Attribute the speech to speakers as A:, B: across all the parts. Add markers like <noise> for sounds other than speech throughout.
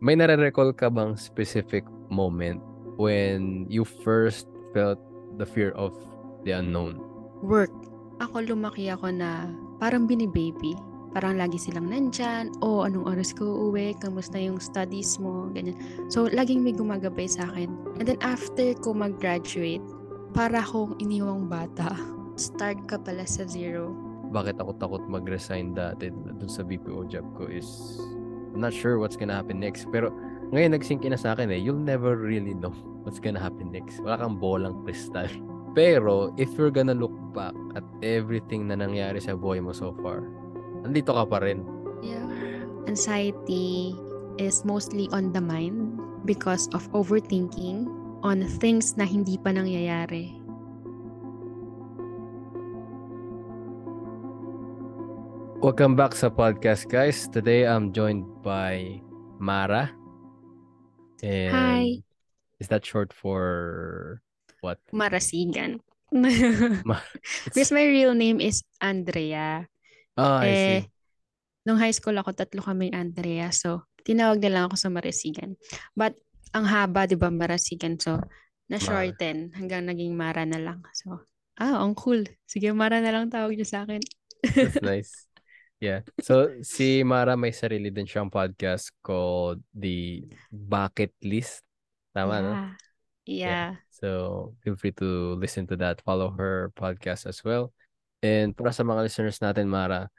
A: May nare-recall ka bang specific moment when you first felt the fear of the unknown?
B: Work. Ako lumaki ako na parang bini-baby. Parang lagi silang nandyan. O, oh, anong oras ko uuwi? Kamusta yung studies mo? Ganyan. So, laging may gumagabay sa akin. And then, after ko mag-graduate, para akong iniwang bata. <laughs> Start ka pala sa zero.
A: Bakit ako takot mag-resign dati dun sa BPO job ko is Not sure what's gonna happen next. Pero ngayon nagsink na sa akin eh, you'll never really know <laughs> what's gonna happen next. Wala kang bolang kristal. <laughs> Pero if you're gonna look back at everything na nangyari sa buhay mo so far, andito ka pa rin.
B: Yeah. Anxiety is mostly on the mind because of overthinking on things na hindi pa nangyayari.
A: Welcome back sa podcast, guys. Today I'm joined by Mara. And
B: Hi.
A: Is that short for what?
B: Marasigan. <laughs>
A: Ma- <laughs>
B: Because my real name is Andrea.
A: I
B: eh,
A: see.
B: nung high school ako, tatlo kaming Andrea. So, tinawag na lang ako sa Marasigan. But, ang haba, di ba, Marasigan. So, na-shorten hanggang naging Mara na lang. So, ah, ang cool. Sige, Mara na lang tawag niyo sa akin.
A: That's <laughs> nice. Yeah. <laughs> So, si Mara may sarili din siyang podcast called The Bucket List. Tama, no?
B: yeah. Yeah.
A: So, feel free to listen to that. Follow her podcast as well. And para sa mga listeners natin, Mara,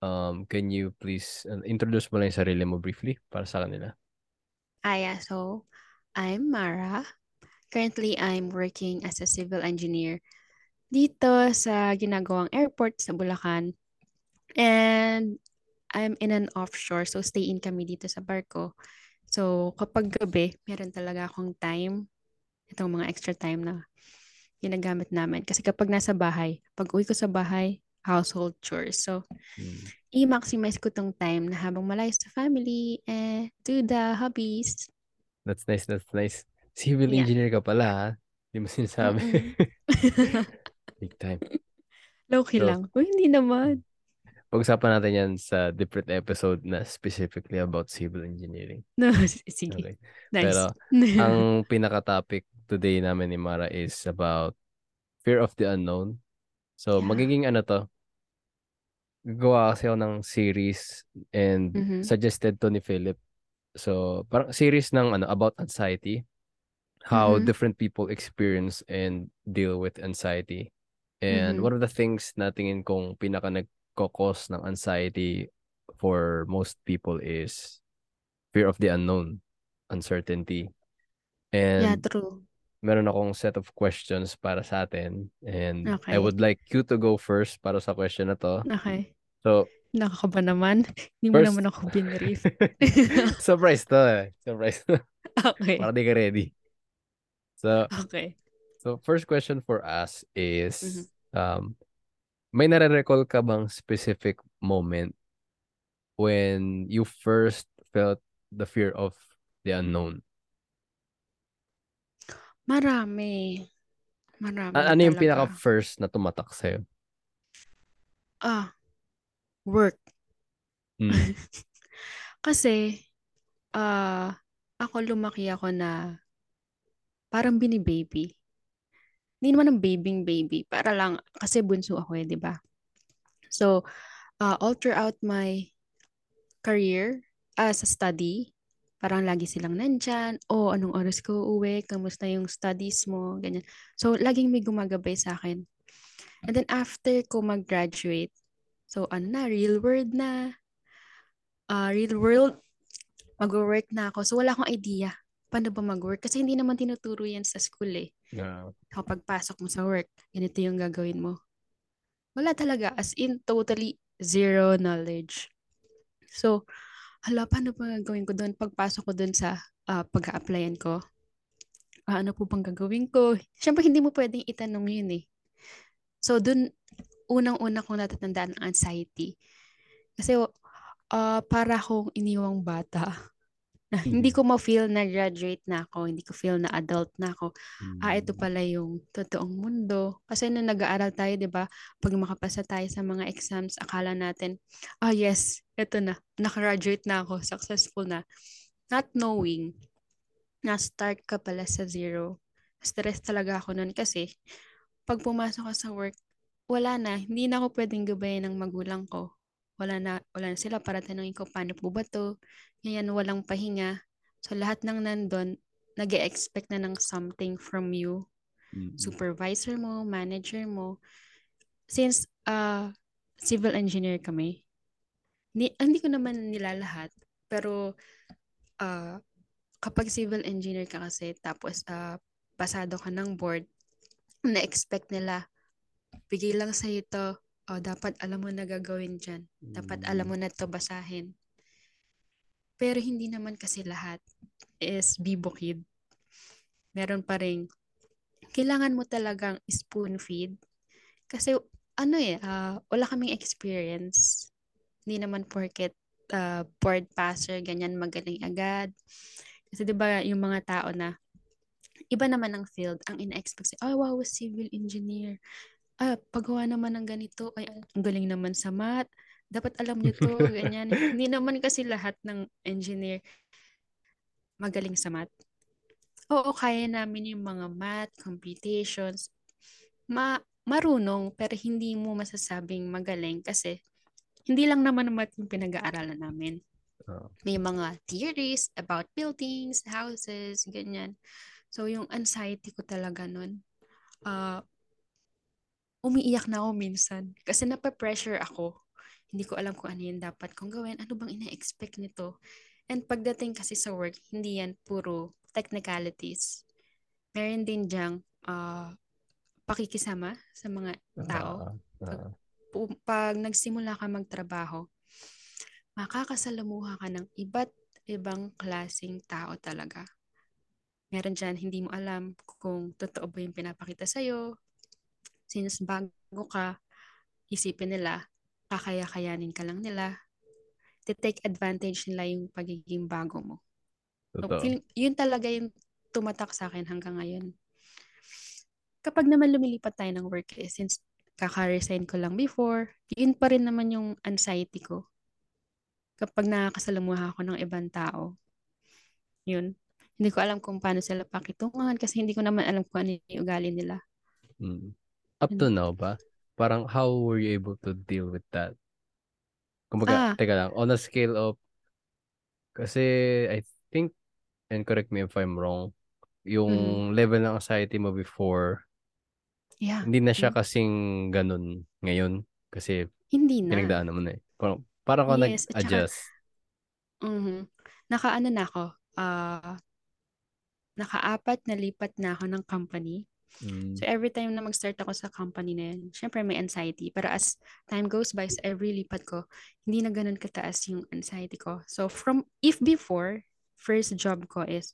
A: um, can you please uh, introduce mo lang yung sarili mo briefly para sa kanila?
B: Ah, yeah. So, I'm Mara. Currently, I'm working as a civil engineer dito sa ginagawang airport sa Bulacan. And I'm in an offshore, so stay in kami dito sa barko. So, kapag gabi, meron talaga akong time, itong mga extra time na ginagamit namin. Kasi kapag nasa bahay, pag uwi ko sa bahay, household chores. So,
A: Hmm.
B: i-maximize ko tong time na habang malayo sa family, eh, do the hobbies.
A: That's nice, that's nice. Civil
B: Yeah.
A: engineer ka pala, ha? Hindi mo sinasabi. <laughs> Big time.
B: Low-key
A: So-
B: lang. Uy, hindi naman.
A: Pag-usapan natin yan sa different episode na specifically about civil engineering. <laughs>
B: No, sige.
A: Okay.
B: Nice.
A: Pero ang <laughs> pinaka-topic today namin ni Mara is about fear of the unknown. So,
B: Yeah.
A: magiging ano to, gagawa kasi ako ng series and
B: Mhm.
A: suggested to ni Philip. So, parang series ng ano about anxiety, how
B: Mhm.
A: different people experience and deal with anxiety. And
B: Mhm.
A: one of the things na tingin kong pinaka nagkakos ng anxiety for most people is fear of the unknown, uncertainty.
B: yeah,
A: And
B: true.
A: meron akong set of questions para sa atin and I
B: Okay.
A: would like you to go first para sa question na to.
B: Okay.
A: So,
B: Nakakaba naman. Hindi mo
A: First-
B: naman ako binrief. <laughs>
A: surprise to eh. Surprise. <laughs>
B: okay.
A: para di ka ready. So,
B: Okay.
A: so first question for us is
B: Mhm.
A: um may nare-recall ka bang specific moment when you first felt the fear of the unknown?
B: Marami. Marami
A: A- ano yung
B: talaga.
A: pinaka first na tumatak sa'yo?
B: Ah, work.
A: Mm. <laughs>
B: Kasi, ah, ako lumaki ako na parang bini-baby. Hindi naman ng babing baby. Para lang, kasi bunso ako eh, di ba? So, ah, all throughout my career, ah, sa study, parang lagi silang nandyan. O, anong oras ko uuwi? Kamusta yung studies mo? Ganyan. So, laging may gumagabay sa akin. And then after ko mag-graduate, so ano na, real world na. Ah, real world, mag-work na ako. So, wala akong idea paano ba mag-work. Kasi hindi naman tinuturo yan sa school eh.
A: Yeah.
B: Kapag pasok mo sa work, ganito yung gagawin mo. Wala talaga. As in, totally zero knowledge. So, hala, paano ba gagawin ko doon? Pagpasok ko doon sa ah, pag-a-applyan ko, ah, ano po bang gagawin ko? Siyempre, hindi mo pwedeng itanong yun eh. So, doon, unang-una kong natatandaan ang anxiety. Kasi, ah, para akong iniwang bata. Na hindi ko ma-feel na graduate na ako, hindi ko feel na adult na ako. Ah, ito
A: Mm.
B: pala yung totoong mundo. Kasi nung nag-aaral tayo, di ba, pag makapasa tayo sa mga exams, akala natin, ah yes, ito na, nakagraduate na ako, successful na. not knowing na start ka pala sa zero. Stress talaga ako nun kasi pag pumasok ka sa work, wala na. Hindi na ako pwedeng gabayan ng magulang ko. Wala na, wala na sila para tanongin ko paano po ba to. Ngayon, walang pahinga. So, lahat ng nandun, nag expect na ng something from you. Supervisor mo, manager mo. Since uh, civil engineer kami, hindi, hindi ko naman nila lahat. Pero, uh, kapag civil engineer ka kasi, tapos uh, pasado ka ng board, na-expect nila, bigay lang sa ito, o dapat alam mo na gagawin dyan. Dapat alam mo na to basahin. Pero hindi naman kasi lahat is bibukid. Meron pa rin, kailangan mo talagang spoon feed. Kasi ano eh, uh, wala kaming experience. Hindi naman porket uh, board passer, ganyan magaling agad. Kasi 'di ba yung mga tao na iba naman ang field, ang ina-expect oh wow, civil engineer. Ah, paggawa naman ng ganito, ay ang galing naman sa math. Dapat alam niyo to, <laughs> ganyan. Hindi naman kasi lahat ng engineer magaling sa math. Oo, kaya namin yung mga math, computations. Ma marunong, pero hindi mo masasabing magaling kasi hindi lang naman math yung pinag-aaralan namin.
A: Oo.
B: May mga theories about buildings, houses, ganyan. So, yung anxiety ko talaga nun, uh, umiiyak na ako minsan. Kasi nape-pressure ako. Hindi ko alam kung ano yung dapat kong gawin. Ano bang ina-expect nito? And pagdating kasi sa work, hindi yan puro technicalities. Meron din diyang uh, pakikisama sa mga tao.
A: Ah, ah.
B: Pag, pag nagsimula ka magtrabaho, makakasalamuha ka ng iba't ibang klasing tao talaga. Meron dyan, hindi mo alam kung totoo ba yung pinapakita sa'yo. Since bago ka, isipin nila, kakaya-kayanin ka lang nila to take advantage nila yung pagiging bago mo. So,
A: Totoo.
B: feel, yun talaga yung tumatak sa akin hanggang ngayon. Kapag naman lumilipat tayo ng work, eh, since kaka-resign ko lang before, yun pa rin naman yung anxiety ko. Kapag nakakasalamuha ako ng ibang tao, yun. Hindi ko alam kung paano sila pakitungan kasi hindi ko naman alam kung ano yung ugali nila.
A: Mm. Up to now ba? Parang how were you able to deal with that? Kumbaga,
B: Ah.
A: teka lang, on a scale of, kasi I think, and correct me if I'm wrong, yung
B: Mm.
A: level ng anxiety mo before,
B: Yeah.
A: hindi na siya
B: Mm.
A: kasing ganun ngayon. Kasi
B: Hindi na.
A: pinagdaanan mo na eh. Parang, parang ka
B: Yes,
A: nag-adjust.
B: Mhm. Nakaano na ako, ah, nakaapat na lipat na ako ng company.
A: Mm.
B: So every time na mag-start ako sa company na yun, syempre may anxiety. Pero as time goes by, sa every lipat ko, hindi na ganun kataas yung anxiety ko. So from, if before, first job ko is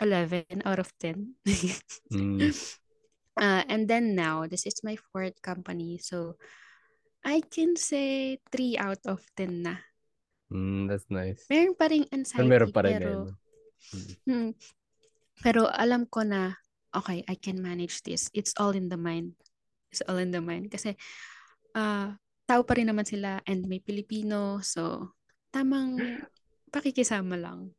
B: 11 out of 10. <laughs>
A: Mm.
B: uh, and then now, this is my fourth company. So I can say 3 out of 10 na.
A: Mm, that's nice.
B: Meron pa rin
A: Pero
B: anxiety,
A: meron pa rin
B: pero?
A: Mm.
B: Hmm. pero alam ko na, okay, I can manage this. It's all in the mind. It's all in the mind. Kasi, ah tao pa rin naman sila and may Pilipino. So, tamang pakikisama lang.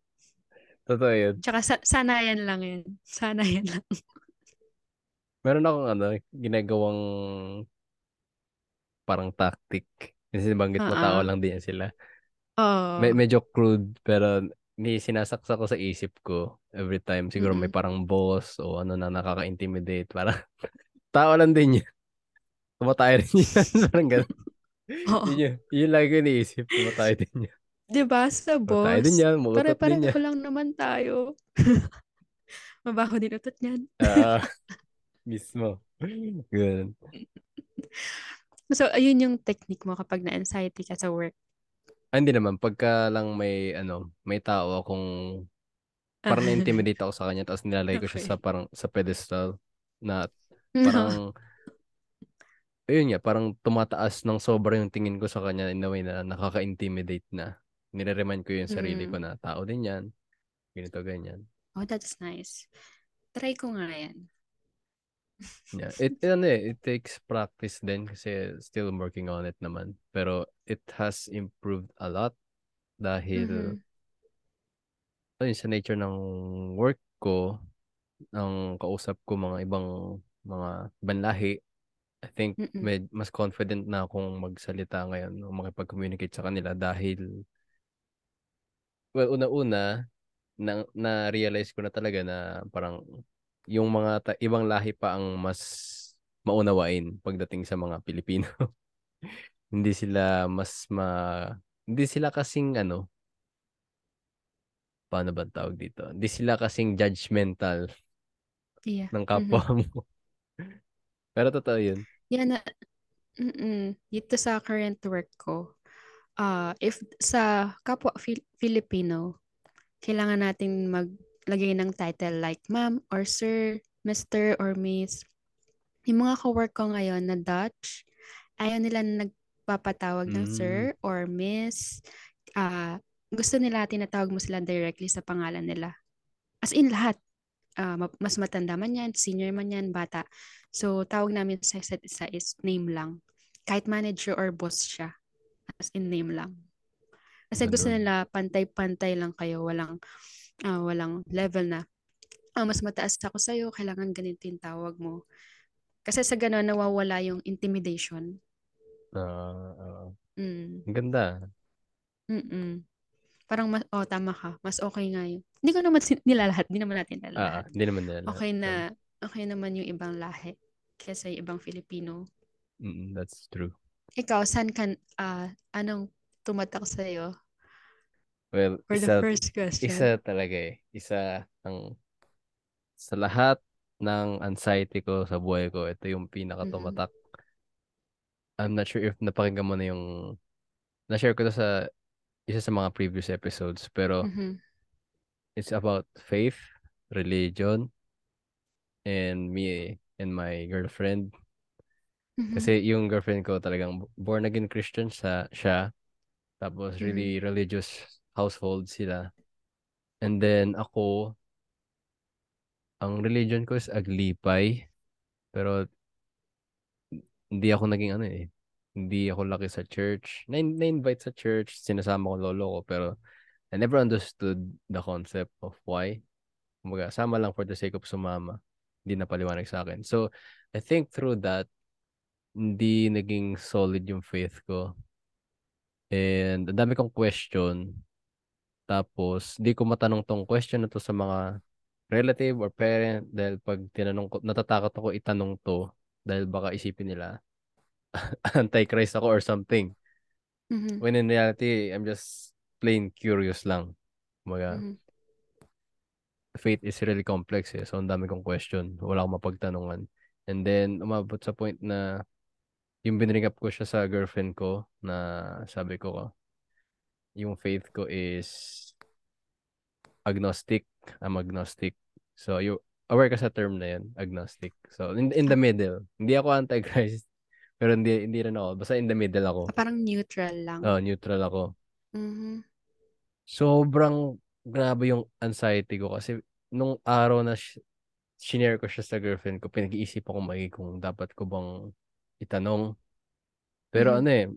A: Totoo yun.
B: Tsaka sa- sanayan lang yun. Sanayan lang.
A: Meron akong ano, ginagawang parang tactic. Kasi banggit mo,
B: Oo.
A: tao lang din yan sila.
B: Oo.
A: Me- medyo crude, pero ni sinasaksa ko sa isip ko every time. Siguro may
B: Mm-mm.
A: parang boss o ano na nakaka-intimidate. Parang <laughs> tao lang din yan. Tumatay rin yan. <laughs> parang ganun.
B: Oo.
A: Yun, yun, yun lagi ko iniisip. Tumatay din yan.
B: Diba sa
A: Tumatay
B: boss?
A: din yan. Din
B: Pare-pareho
A: yan.
B: lang naman tayo. <laughs> Mabaho din utot niyan.
A: Ah, mismo. Ganun.
B: So, ayun yung technique mo kapag na-anxiety ka sa work.
A: Ah, hindi naman. Pagka lang may, ano, may tao akong parang na-intimidate <laughs> ako sa kanya tapos nilalagay ko siya
B: Okay.
A: sa parang sa pedestal na parang ayun nga parang tumataas ng sobra yung tingin ko sa kanya in a way na nakaka-intimidate na nire-remind ko yung sarili ko na tao din yan ganito ganyan
B: Oh, that's nice. Try ko nga yan.
A: Yeah <laughs> it ano eh it takes practice din kasi still working on it naman pero it has improved a lot dahil
B: Mhm.
A: ayun, sa nature ng work ko, ang kausap ko mga ibang mga ibang lahi, I think
B: Mm-mm.
A: med, mas confident na akong magsalita ngayon o makipag-communicate sa kanila dahil well, una-una na, na-realize ko na talaga na parang yung mga ta- ibang lahi pa ang mas maunawain pagdating sa mga Pilipino. <laughs> Hindi sila mas ma hindi sila kasing ano paano ba tawag dito? Hindi sila kasing judgmental
B: Yeah.
A: ng kapwa
B: Mhm.
A: mo. <laughs> Pero totoo yun.
B: Yan na, mm Dito sa current work ko, ah if sa kapwa Fil- Filipino, kailangan natin maglagay ng title like ma'am or sir, Mr. or Miss. Yung mga kawork ko ngayon na Dutch, ayaw nila na nagpapatawag ng
A: Mm.
B: sir or miss. Ah, gusto nila tinatawag mo sila directly sa pangalan nila. As in lahat. Ah, ma- mas matanda man yan, senior man yan, bata. So, tawag namin sa isa't isa is name lang. Kahit manager or boss siya. As in name lang. Kasi gusto nila pantay-pantay lang kayo. Walang, ah, walang level na, ah, mas mataas ako sa'yo, kailangan ganito yung tawag mo. Kasi sa gano'n, nawawala yung intimidation.
A: Ah, ah.
B: Mm.
A: ganda.
B: Mm-mm. Parang, mas, oh, tama ka. Mas okay nga yun. Hindi ko naman sin- nilalahat. Hindi naman natin
A: Ah, ah,
B: nilalahat.
A: hindi naman nila. lahat.
B: Okay na, okay naman yung ibang lahi kaysa yung ibang Filipino.
A: Mm, that's true.
B: Ikaw, saan kan, ah, anong tumatak sa'yo
A: Well,
B: for the
A: isa,
B: first question?
A: isa talaga eh. Isa ang sa lahat ng anxiety ko sa buhay ko, ito yung pinaka tumatak. I'm not sure if napakinggan mo na yung na-share ko to sa isa sa mga previous episodes, pero
B: Mhm.
A: it's about faith, religion, and me and my girlfriend.
B: Mhm.
A: Kasi yung girlfriend ko talagang born again Christian sa siya. Tapos
B: Mhm.
A: really religious household sila. And then ako, ang religion ko is Aglipay. Pero hindi ako naging ano eh. Hindi ako laki sa church. Na- Na-invite sa church, sinasama ko lolo ko. Pero I never understood the concept of why. Kumbaga, sama lang for the sake of sumama. Hindi na paliwanag sa akin. So, I think through that, hindi naging solid yung faith ko. And ang dami kong question. Tapos, di ko matanong tong question na to sa mga relative or parent dahil pag tinanong ko, natatakot ako itanong to dahil baka isipin nila <laughs> antichrist ako or something.
B: Mhm.
A: When in reality, I'm just plain curious lang. Kumbaga,
B: Mhm.
A: faith is really complex eh. So, ang dami kong question. Wala akong mapagtanungan. And then, umabot sa point na yung binring up ko siya sa girlfriend ko na sabi ko, yung faith ko is agnostic. I'm agnostic. So, you aware ka sa term na yan, agnostic. So, in, in the middle. Hindi ako antichrist. <laughs> Pero hindi, hindi rin ako. Basta in the middle ako.
B: Ah, parang neutral lang.
A: Oh, neutral ako.
B: Mhm.
A: Sobrang grabe yung anxiety ko kasi nung araw na sh- shinare ko siya sa girlfriend ko, pinag-iisip ako maigi kung dapat ko bang itanong. Pero
B: Mhm.
A: ano eh,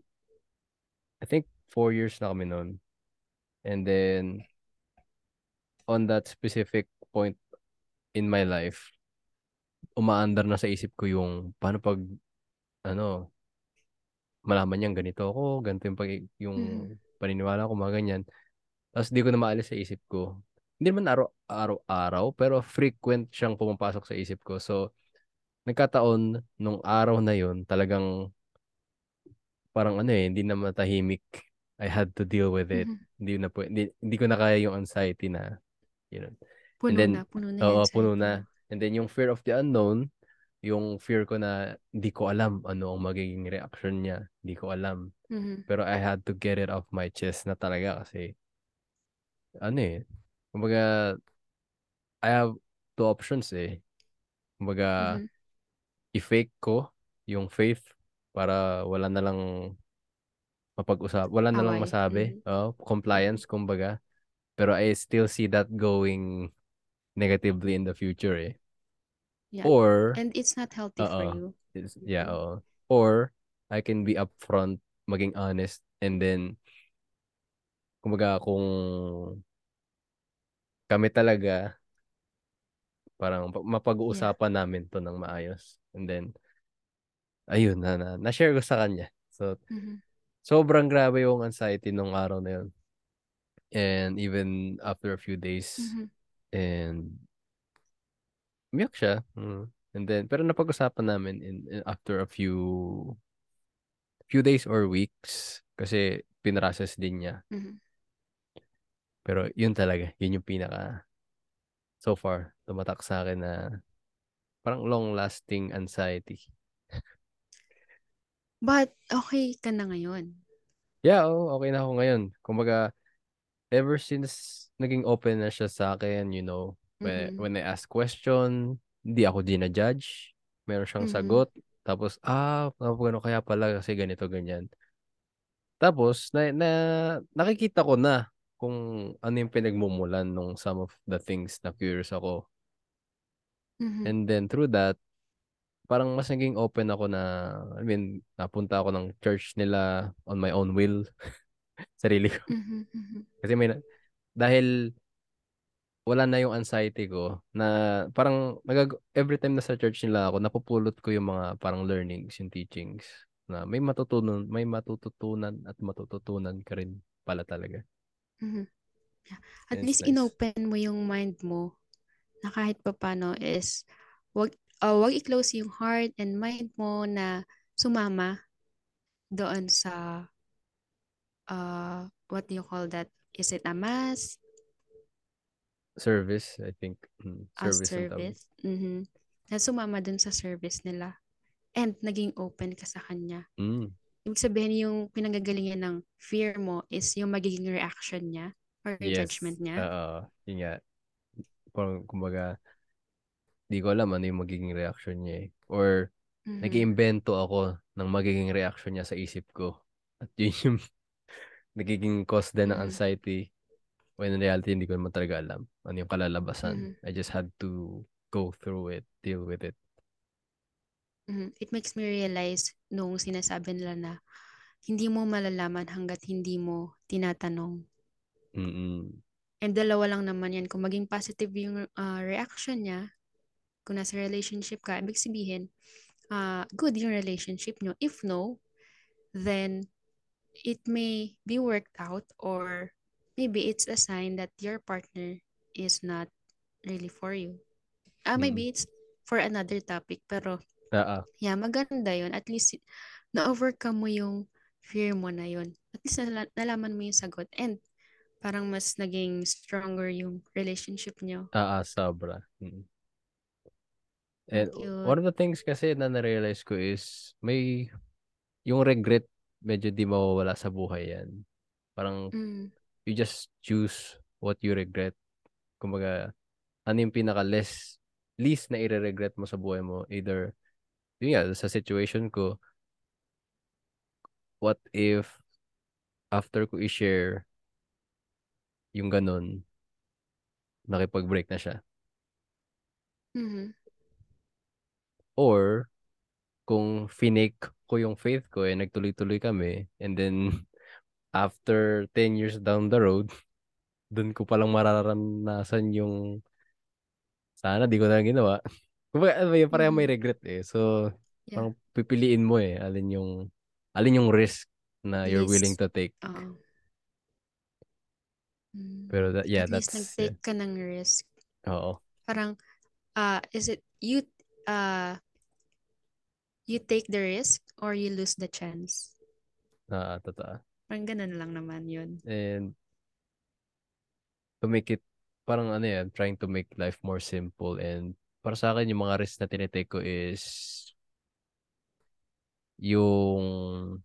A: I think four years na kami noon. And then, on that specific point in my life, umaandar na sa isip ko yung paano pag, ano, malaman niyang ganito ako, ganito yung, pag, yung
B: Mhm.
A: paniniwala ko, mga ganyan. Tapos di ko na maalis sa isip ko. Hindi naman araw, araw-araw, pero frequent siyang pumapasok sa isip ko. So, nagkataon, nung araw na yun, talagang parang ano eh, hindi na matahimik. I had to deal with it.
B: Mhm.
A: Hindi na po, hindi, hindi ko na kaya yung anxiety na, you know.
B: Puno
A: then,
B: na, puno na
A: Oo, puno na. And then yung fear of the unknown, yung fear ko na hindi ko alam ano ang magiging reaction niya. Hindi ko alam.
B: Mhm.
A: Pero I had to get it off my chest na talaga kasi ano eh. Kumbaga, I have two options eh. Kumbaga,
B: Mhm.
A: i-fake ko yung faith para wala na lang mapag-usap, wala na lang
B: Away.
A: masabi.
B: Mhm.
A: Oh, compliance kumbaga. Pero I still see that going negatively in the future eh.
B: Yeah.
A: Or
B: And it's not healthy for
A: Oo.
B: you.
A: It's- yeah, oo. Or I can be upfront, maging honest, and then kumbaga kung kami talaga, parang pa- mapag-uusapan namin to ng maayos. And then, ayun, na, na, na-share ko sa kanya. So,
B: Mhm.
A: Sobrang grabe yung anxiety nung araw na yun. And even after a few days,
B: Mhm.
A: and umiyak siya. Mm. And then, pero napag-usapan namin in, in after a few few days or weeks kasi pinrocess din niya.
B: Mhm.
A: Pero yun talaga, yun yung pinaka so far tumatak sa akin na parang long-lasting anxiety.
B: But okay ka na ngayon.
A: Yeah, oo, okay na ako ngayon. Kumbaga, ever since naging open na siya sa akin, you know, when,
B: Mhm.
A: when I ask question, hindi ako ginajudge. Meron siyang
B: Mhm.
A: sagot. Tapos, ah, ano kaya pala kasi ganito, ganyan. Tapos, na, na, nakikita ko na kung ano yung pinagmumulan nung some of the things na curious ako.
B: Mhm.
A: And then, through that, parang mas naging open ako na, I mean, napunta ako ng church nila on my own will. <laughs> Sarili ko.
B: Mhm. Mhm.
A: Kasi may, dahil wala na yung anxiety ko na parang nagag every time na sa church nila ako napupulot ko yung mga parang learnings, yung teachings na may matutunan, may matututunan at matututunan ka rin pala talaga.
B: Mhm. Yeah. At
A: And
B: least
A: nice.
B: inopen mo yung mind mo na kahit papano is wag uh, wag i-close yung heart and mind mo na sumama doon sa uh what do you call that? Is it a mass?
A: Service, I think. Mm,
B: A
A: service tawag.
B: service? Mhm. Na sumama dun sa service nila. And naging open ka sa kanya.
A: Mm,
B: Ibig sabihin yung pinanggagalingan ng fear mo is yung magiging reaction niya or
A: yes.
B: judgment niya.
A: Oo, yun nga. Parang, kumbaga, di ko alam ano yung magiging reaction niya eh. Or,
B: Mhm.
A: nag-iimbento ako ng magiging reaction niya sa isip ko. At yun <laughs> yung nagiging cause din ng
B: Mhm.
A: anxiety. When in reality, hindi ko naman talaga alam ano yung kalalabasan.
B: Mhm.
A: I just had to go through it, deal with it.
B: Mhm. It makes me realize nung sinasabi nila na hindi mo malalaman hanggat hindi mo tinatanong.
A: Mm-mm.
B: And dalawa lang naman yan. Kung maging positive yung uh, reaction niya, kung nasa relationship ka, ibig sabihin, uh, good yung relationship nyo. If no, then it may be worked out or maybe it's a sign that your partner is not really for you. Ah,
A: Mm.
B: maybe it's for another topic, pero
A: ah.
B: Yeah, maganda yun. At least na-overcome mo yung fear mo na yun. At least nala- nalaman mo yung sagot. And parang mas naging stronger yung relationship nyo.
A: Ah, ah, sobra. Mm. And
B: Cute.
A: one of the things kasi na na-realize ko is may yung regret medyo di mawawala sa buhay yan. Parang
B: Mm.
A: you just choose what you regret. Kumbaga, ano yung pinaka less least na ire-regret mo sa buhay mo? Either, yun nga, sa situation ko, what if after ko i-share yung ganun, nakipag-break na siya?
B: Mhm.
A: Or, kung finake ko yung faith ko, eh, nagtuloy-tuloy kami, and then, <laughs> after 10 years down the road, <laughs> dun ko palang mararanasan yung sana di ko na ginawa. <laughs> Kumbaga, ano yun, pareho may regret eh. So,
B: Yeah.
A: parang pipiliin mo eh, alin yung, alin yung risk na you're willing
B: Least.
A: to take.
B: Oo. Mm.
A: Pero that, yeah,
B: At least
A: that's,
B: nag-take ka ng risk.
A: oo.
B: Parang, uh, is it, you, uh, you take the risk or you lose the chance?
A: Ah, totoo.
B: Parang ganun lang naman yun.
A: And, to make it, parang ano yan, trying to make life more simple and para sa akin, yung mga risk na tinitake ko is yung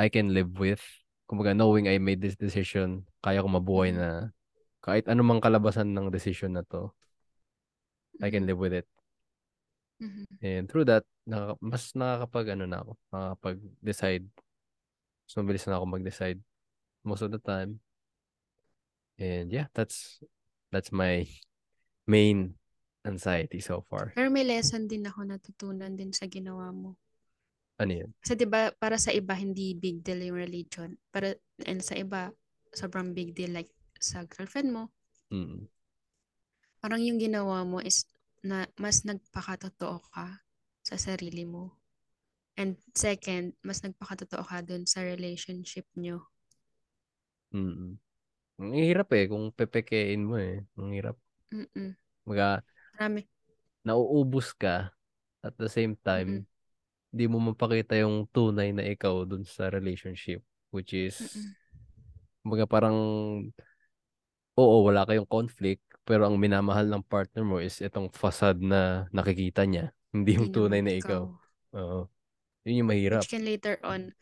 A: I can live with. Kumbaga, knowing I made this decision, kaya ko mabuhay
B: Mhm.
A: na kahit anumang kalabasan ng decision na to, I can live with it.
B: Mhm.
A: And through that, nakaka- mas nakakapag ano na ako, nakakapag-decide. Mas mabilis na ako mag-decide most of the time. And yeah, that's that's my <laughs> main anxiety so far.
B: Pero may lesson din ako natutunan din sa ginawa mo.
A: Ano yun?
B: Kasi 'di ba para sa iba hindi big deal yung religion. Para and sa iba sobrang big deal like sa girlfriend mo.
A: Mm.
B: Parang yung ginawa mo is na mas nagpakatotoo ka sa sarili mo. And second, mas nagpakatotoo ka dun sa relationship nyo.
A: Mm. Ang hirap eh kung pepekein mo eh. Ang hirap.
B: Mm-mm.
A: Mga
B: Marami.
A: nauubos ka at the same time
B: Mm-mm.
A: hindi mo mapakita yung tunay na ikaw dun sa relationship which is
B: Mm-mm.
A: mga parang oo wala kayong conflict pero ang minamahal ng partner mo is itong facade na nakikita niya <laughs> hindi yung tunay na ikaw oo yun yung mahirap
B: Which can later on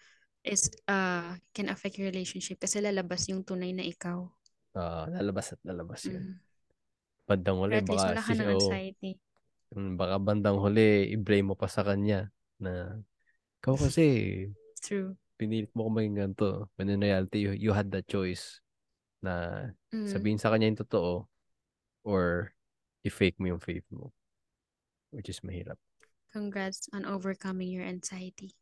B: is uh can affect your relationship kasi lalabas yung tunay na ikaw.
A: Ah, lalabas at lalabas yun
B: Mm.
A: bandang huli
B: at
A: baka
B: wala ka
A: sis,
B: ng
A: oo,
B: anxiety.
A: mm, baka bandang huli i-blame mo pa sa kanya na ikaw kasi <laughs>
B: True.
A: pinilit mo ko maging ganito when in reality you, you had the choice na
B: Mm.
A: sabihin sa kanya yung totoo or i-fake mo yung faith mo. Which is mahirap.
B: Congrats on overcoming your anxiety.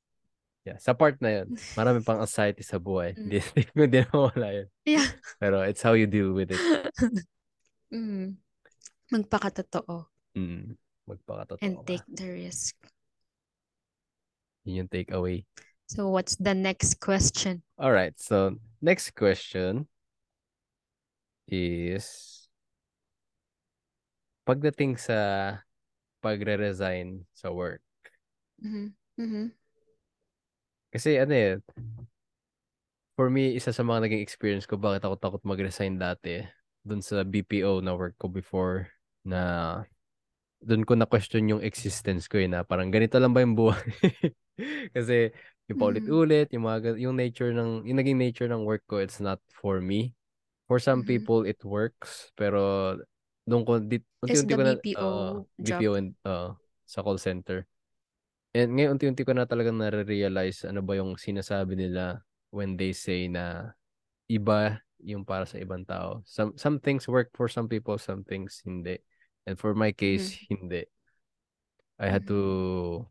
A: Yeah, sa part na yun, marami pang anxiety sa buhay. <laughs>
B: Mm.
A: Hindi hindi na mawala yun.
B: Yeah.
A: Pero it's how you deal with it. <laughs>
B: mm. Magpakatotoo
A: Mm. Magpakatotoo
B: and
A: ka.
B: take the risk.
A: Yun yung take away.
B: So what's the next question?
A: Alright, so next question is pagdating sa pagre-resign sa work.
B: Mhm. Mhm.
A: Kasi ano eh, for me, isa sa mga naging experience ko, bakit ako takot mag-resign dati, dun sa BPO na work ko before, na dun ko na-question yung existence ko eh, na parang ganito lang ba yung buhay? <laughs> Kasi yung paulit-ulit, yung mga, yung nature ng, yung naging nature ng work ko, it's not for me. For some
B: Mhm.
A: people, it works, pero doon ko, di,
B: Is
A: unti-unti ko na,
B: BPO
A: uh? BPO and, uh, sa call center. And ngayon, unti-unti ko na talagang nare-realize ano ba yung sinasabi nila when they say na iba yung para sa ibang tao. Some, some things work for some people, some things hindi. And for my case, hindi. I had to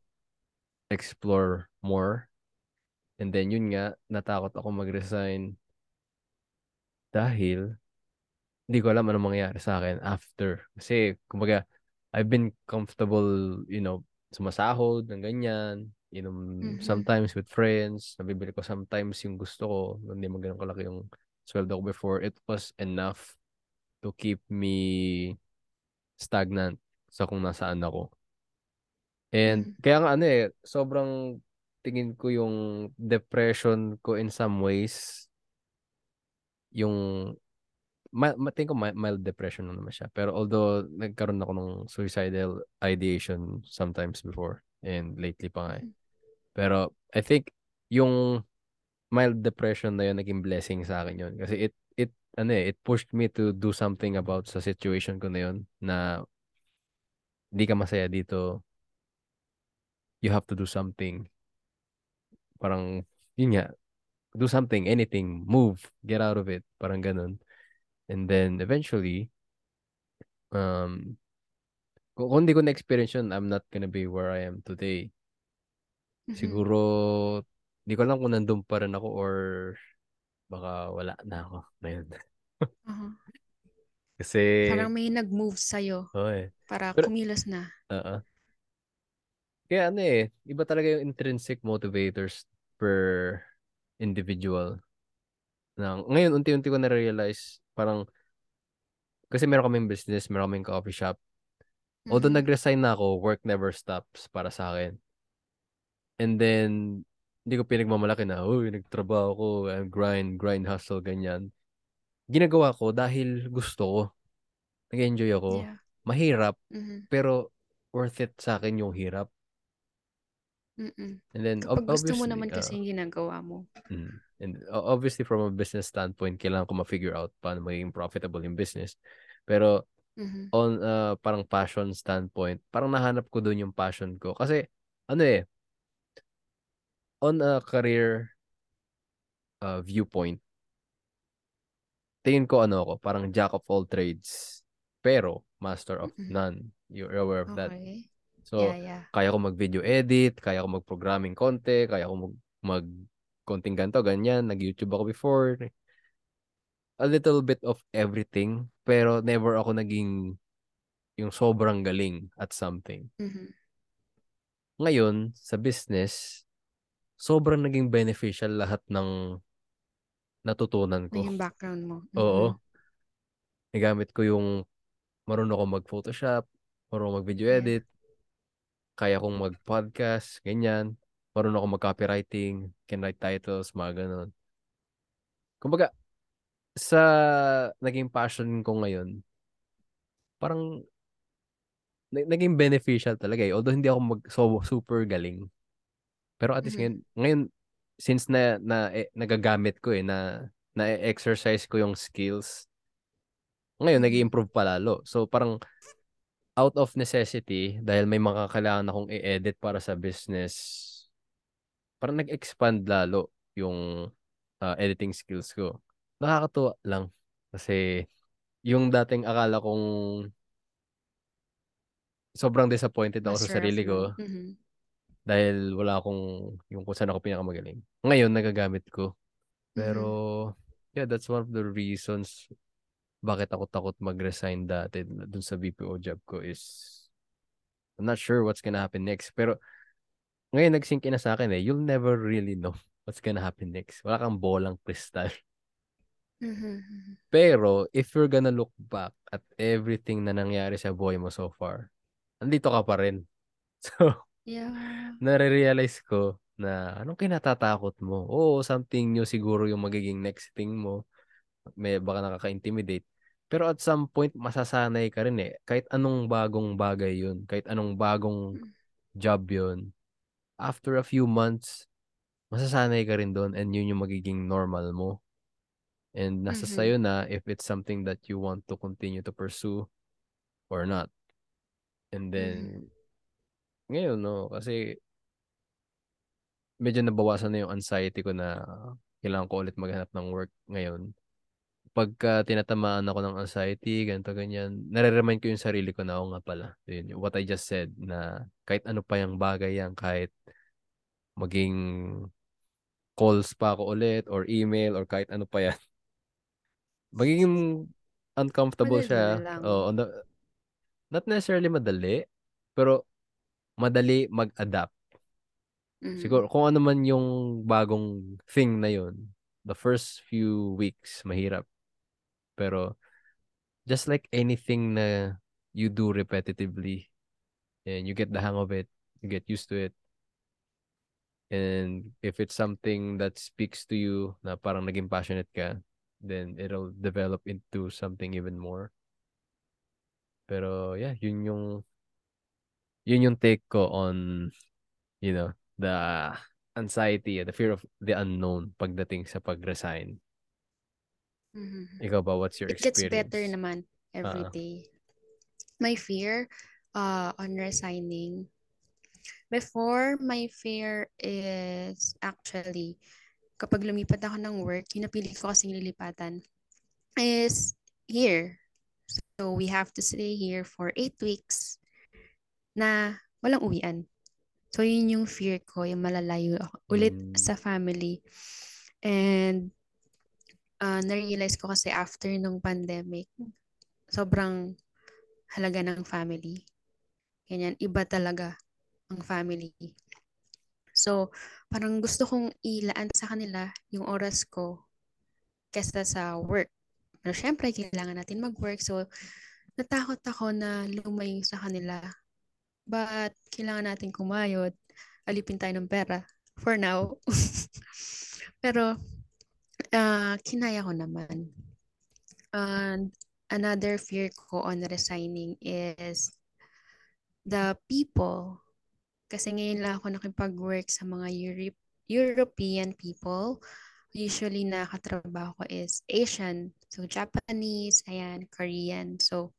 A: explore more. And then yun nga, natakot ako mag-resign dahil hindi ko alam anong mangyayari sa akin after. Kasi, kumbaga, I've been comfortable, you know, sumasahod ng ganyan, inom
B: Mhm.
A: sometimes with friends, nabibili ko sometimes yung gusto ko, hindi man ganun kalaki yung sweldo ko before. It was enough to keep me stagnant sa kung nasaan ako. And
B: Mhm.
A: kaya nga ano eh, sobrang tingin ko yung depression ko in some ways, yung ma tingin ko mi- mild depression lang naman siya. Pero although nagkaroon ako ng suicidal ideation sometimes before and lately pa nga eh. Pero I think yung mild depression na yun naging blessing sa akin yun. Kasi it, it, ano eh, it pushed me to do something about sa situation ko na yun na hindi ka masaya dito. You have to do something. Parang, yun nga, do something, anything, move, get out of it. Parang ganun. And then, eventually, um, kung, hindi ko na-experience yun, I'm not gonna be where I am today.
B: Mhm.
A: Siguro, hindi ko alam kung nandun pa rin ako or baka wala na ako ngayon.
B: Aha. <laughs>
A: Kasi,
B: Parang may nag-move sa'yo
A: oo eh.
B: para
A: Pero-
B: kumilos na.
A: Oo. Kaya ano eh, iba talaga yung intrinsic motivators per individual. Na, ngayon, unti-unti ko na-realize, parang, kasi meron kaming business, meron kaming coffee shop. Although
B: Mhm.
A: nag-resign na ako, work never stops para sa akin. And then, hindi ko pinagmamalaki na, uy, nagtrabaho ko, grind, grind, hustle, ganyan. Ginagawa ko dahil gusto ko. Nag-enjoy ako.
B: Yeah.
A: Mahirap,
B: Mhm.
A: pero worth it sa akin yung hirap.
B: Mm-mm.
A: And then, ob-
B: Kapag gusto mo naman
A: uh,
B: kasi yung ginagawa mo.
A: Mm. And obviously from a business standpoint, kailangan ko ma-figure out paano maging profitable yung business. Pero
B: Mhm.
A: on uh, parang passion standpoint, parang nahanap ko doon yung passion ko. Kasi ano eh, on a career uh, viewpoint, tingin ko ano ako, parang jack of all trades, pero master of
B: Mm-mm.
A: none. You're aware of that. So,
B: yeah, yeah.
A: kaya ko mag-video edit, kaya ko mag-programming konti, kaya ko mag, mag konting ganto, ganyan. Nag-YouTube ako before. a little bit of everything, pero never ako naging yung sobrang galing at something.
B: Mhm.
A: Ngayon, sa business, sobrang naging beneficial lahat ng natutunan ko.
B: Yung background mo.
A: Oo.
B: Mhm.
A: Nagamit ko yung marunong ako mag-Photoshop, marunong mag-video
B: Yeah.
A: Kaya kong mag-podcast, ganyan. Marunong ako mag-copywriting, can write titles, mga ganun. Kumbaga, sa naging passion ko ngayon, parang na- naging beneficial talaga eh. Although hindi ako mag so, super galing. Pero at least
B: Mhm.
A: ngayon, ngayon since na, na eh, nagagamit ko eh, na na-exercise ko yung skills, ngayon
B: Mhm.
A: nag improve pa lalo. So parang out of necessity, dahil may mga kailangan akong i-edit para sa business, parang nag-expand lalo yung ah, editing skills ko. Nakakatuwa lang. Kasi yung dating akala kong sobrang disappointed ako sa sarili ko.
B: Mhm.
A: dahil wala akong yung kung saan ako pinakamagaling. Ngayon, nagagamit ko. Pero, yeah, that's one of the reasons bakit ako takot mag-resign dati dun sa BPO job ko is I'm not sure what's gonna happen next. Pero, ngayon nag-sink in na sa akin eh, you'll never really know <laughs> what's gonna happen next. Wala kang bolang kristal.
B: Mhm.
A: Pero, if you're gonna look back at everything na nangyari sa buhay mo so far, andito ka pa rin. <laughs> So,
B: Yeah.
A: nare-realize ko na anong kinatatakot mo? Oo, something new siguro yung magiging next thing mo. May baka nakaka-intimidate. Pero at some point, masasanay ka rin eh. Kahit anong bagong bagay yun. Kahit anong bagong job yun. After a few months, masasanay ka rin doon and yun yung magiging normal mo. And nasa
B: Mhm.
A: sayo na if it's something that you want to continue to pursue or not. And then, ngayon, no, kasi medyo nabawasan na yung anxiety ko na kailangan ko ulit maghanap ng work ngayon. Pagka tinatamaan ako ng anxiety, ganito, ganyan, nare-remind ko yung sarili ko na ako nga pala. Yun, what I just said, na kahit ano pa yung bagay yan, kahit maging calls pa ako ulit or email or kahit ano pa yan. <laughs> Magiging uncomfortable
B: Madali
A: siya. Oh, on the, not necessarily madali, pero madali mag-adapt.
B: Mhm.
A: Siguro, kung ano man yung bagong thing na yun, the first few weeks, mahirap. Pero, just like anything na you do repetitively, and you get the hang of it, you get used to it, and if it's something that speaks to you, na parang naging passionate ka, then it'll develop into something even more. Pero, yeah, yun yung, yun yung take ko on, you know, the anxiety, the fear of the unknown pagdating sa pag-resign.
B: Mhm.
A: Ikaw ba, what's your
B: It gets
A: experience?
B: better naman every
A: Ah.
B: day. My fear uh, on resigning. Before, my fear is actually kapag lumipat ako ng work, yung napili ko kasing lilipatan is here. So, we have to stay here for eight weeks na walang uwian. So, yun yung fear ko, yung malalayo ako ulit
A: Mm.
B: sa family. And uh, na-realize ko kasi after nung pandemic, sobrang halaga ng family. Ganyan, iba talaga ang family. So, parang gusto kong ilaan sa kanila yung oras ko kesa sa work. Pero syempre, kailangan natin mag-work. So, natakot ako na lumayo sa kanila. But, kailangan natin kumayod. Alipin tayo ng pera. For now. <laughs> Pero, ah, kinaya ko naman. And another fear ko on resigning is the people. Kasi ngayon lang ako nakipag-work sa mga Europe, European people. Usually nakatrabaho ko is Asian. So, Japanese, ayan, Korean. So,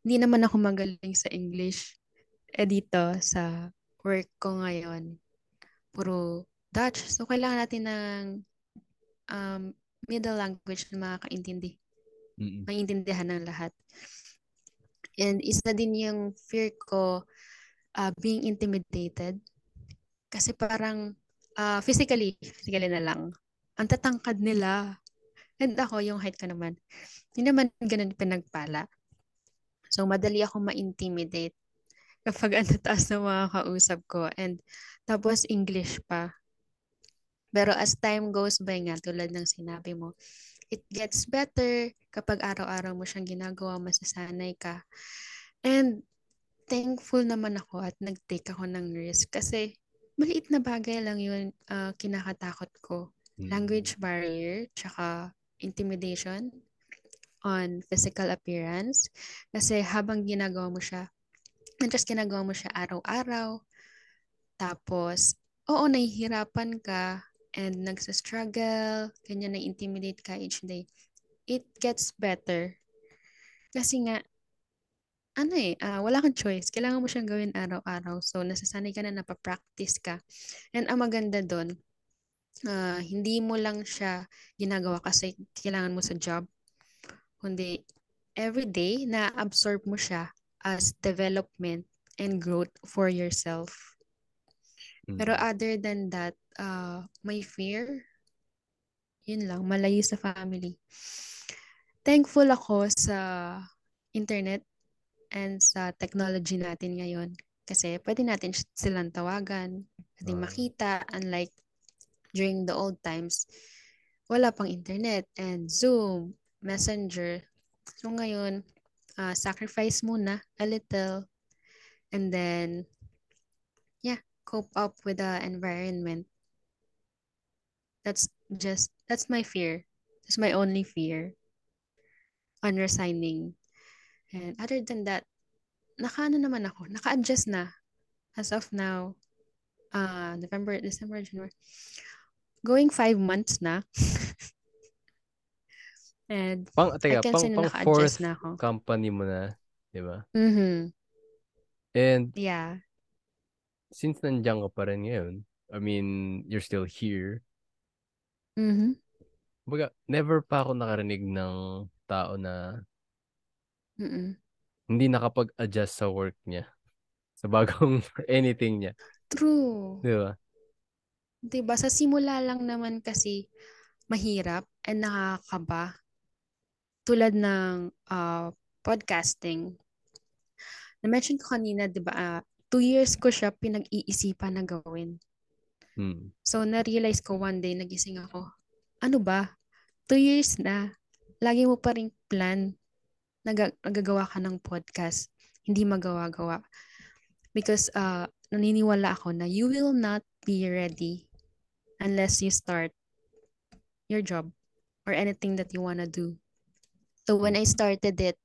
B: hindi naman ako magaling sa English. Eh dito, sa work ko ngayon, puro Dutch. So, kailangan natin ng um, middle language na makakaintindi.
A: Mm-mm.
B: Maintindihan ng lahat. And isa din yung fear ko uh, being intimidated. Kasi parang uh, physically, physically na lang. Ang tatangkad nila. And ako, yung height ko naman, hindi naman ganun pinagpala. So, madali ako ma-intimidate kapag <laughs> ang taas ng mga kausap ko. And tapos English pa. Pero as time goes by nga, tulad ng sinabi mo, it gets better kapag araw-araw mo siyang ginagawa, masasanay ka. And thankful naman ako at nag-take ako ng risk kasi maliit na bagay lang yun uh, kinakatakot ko.
A: Mm.
B: Language barrier, tsaka intimidation on physical appearance. Kasi habang ginagawa mo siya, just ginagawa mo siya araw-araw, tapos, oo, nahihirapan ka and nagsa-struggle, ganyan na-intimidate ka each day, it gets better. Kasi nga, ano eh, uh, wala kang choice. Kailangan mo siyang gawin araw-araw. So, nasasanay ka na, napapractice ka. And ang maganda doon, uh, hindi mo lang siya ginagawa kasi kailangan mo sa job. Kundi, everyday, na-absorb mo siya as development and growth for yourself. Mm. Pero other than that, uh, may fear. Yun lang, malayo sa family. Thankful ako sa internet and sa technology natin ngayon. Kasi pwede natin silang tawagan, pwede uh. makita, unlike during the old times, wala pang internet and Zoom, Messenger. So ngayon, uh, sacrifice muna a little and then yeah, cope up with the environment. That's just that's my fear. That's my only fear on resigning. And other than that, nakaano naman ako, naka-adjust na as of now. Uh, November, December, January. Going five months na. <laughs> And
A: pang, teka,
B: I can
A: pang,
B: say
A: pang fourth na ako. company mo na, di ba?
B: Mm-hmm.
A: And
B: yeah.
A: Since nandiyan ka pa rin ngayon, I mean, you're still here.
B: Mm-hmm.
A: Baga, never pa ako nakarinig ng tao na
B: Mm-mm.
A: hindi nakapag-adjust sa work niya. <laughs> Sa bagong <laughs> anything niya.
B: True.
A: Di ba?
B: Di ba? Sa simula lang naman kasi mahirap and nakakaba. Tulad ng uh, podcasting. Na-mention ko kanina, di ba, uh, two years ko siya pinag-iisipan na gawin.
A: Hmm.
B: So, na-realize ko one day, nagising ako, ano ba? Two years na. Lagi mo pa rin plan nag- nagagawa ka ng podcast, hindi magawa-gawa. Because uh, naniniwala ako na you will not be ready unless you start your job or anything that you wanna do. So when I started it,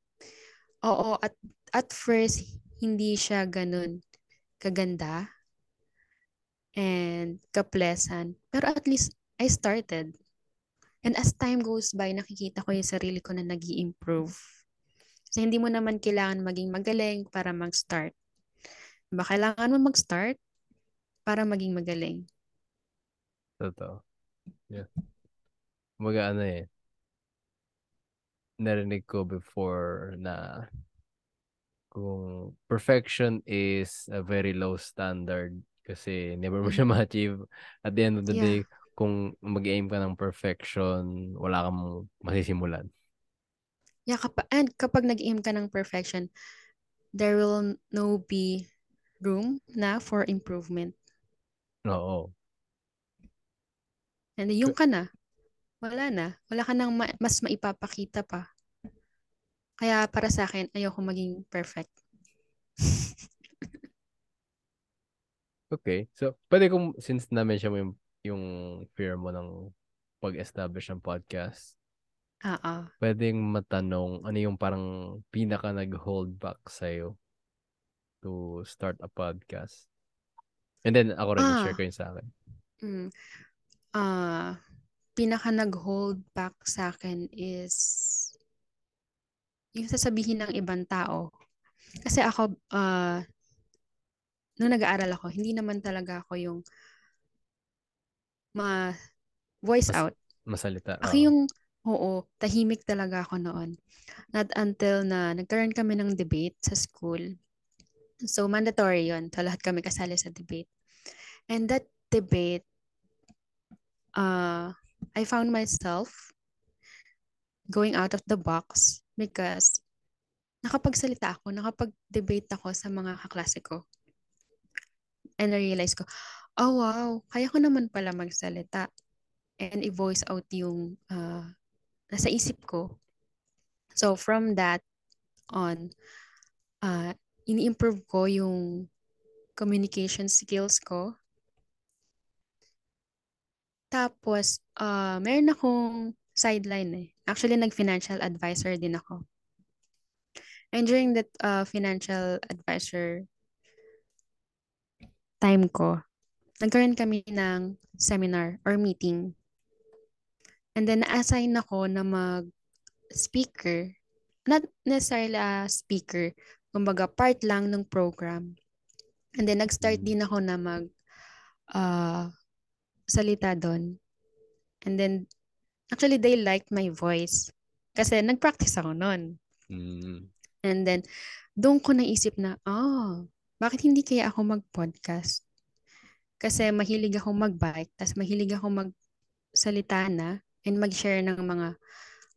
B: oo, at, at first, hindi siya ganun kaganda and kaplesan. Pero at least, I started. And as time goes by, nakikita ko yung sarili ko na nag improve kasi hindi mo naman kailangan maging magaling para mag-start. Diba? Kailangan mo mag-start para maging magaling.
A: Totoo. Yeah. Mga ano eh. Narinig ko before na kung perfection is a very low standard kasi never mo siya mm-hmm. <laughs> ma-achieve. At the end of the yeah. day, kung mag-aim ka ng perfection, wala kang masisimulan.
B: Yeah, kapag, and kapag nag-aim ka ng perfection, there will no be room na for improvement.
A: Oo.
B: And yung ka na, wala na. Wala ka nang ma- mas maipapakita pa. Kaya para sa akin, ayoko maging perfect. <laughs>
A: okay. So, pwede kong, since na-mention mo yung, yung fear mo ng pag-establish ng podcast,
B: Oo.
A: Pwedeng matanong, ano yung parang pinaka nag-hold back sa'yo to start a podcast? And then ako rin, ah. share ko yun sa akin.
B: Mm. Uh, pinaka nag-hold back sa akin is yung sasabihin ng ibang tao. Kasi ako, uh, nung nag-aaral ako, hindi naman talaga ako yung ma voice Mas, out.
A: Masalita.
B: Ako uh. yung Oo, tahimik talaga ako noon. Not until na nagkaroon kami ng debate sa school. So, mandatory yon So, lahat kami kasali sa debate. And that debate, uh, I found myself going out of the box because nakapagsalita ako, nakapag-debate ako sa mga kaklase ko. And na-realize ko, oh wow, kaya ko naman pala magsalita and i-voice out yung uh, nasa isip ko. So from that on, uh, ini-improve ko yung communication skills ko. Tapos, uh, meron akong sideline eh. Actually, nag-financial advisor din ako. And during that uh, financial advisor time ko, nagkaroon kami ng seminar or meeting. And then, na-assign ako na mag-speaker. Not necessarily a speaker. Kumbaga, part lang ng program. And then, nag-start din ako na mag uh, salita doon. And then, actually, they liked my voice. Kasi nag-practice ako noon.
A: Mm.
B: And then, doon ko naisip na, oh, bakit hindi kaya ako mag-podcast? Kasi mahilig ako mag-bike, tapos mahilig ako magsalita na and mag-share ng mga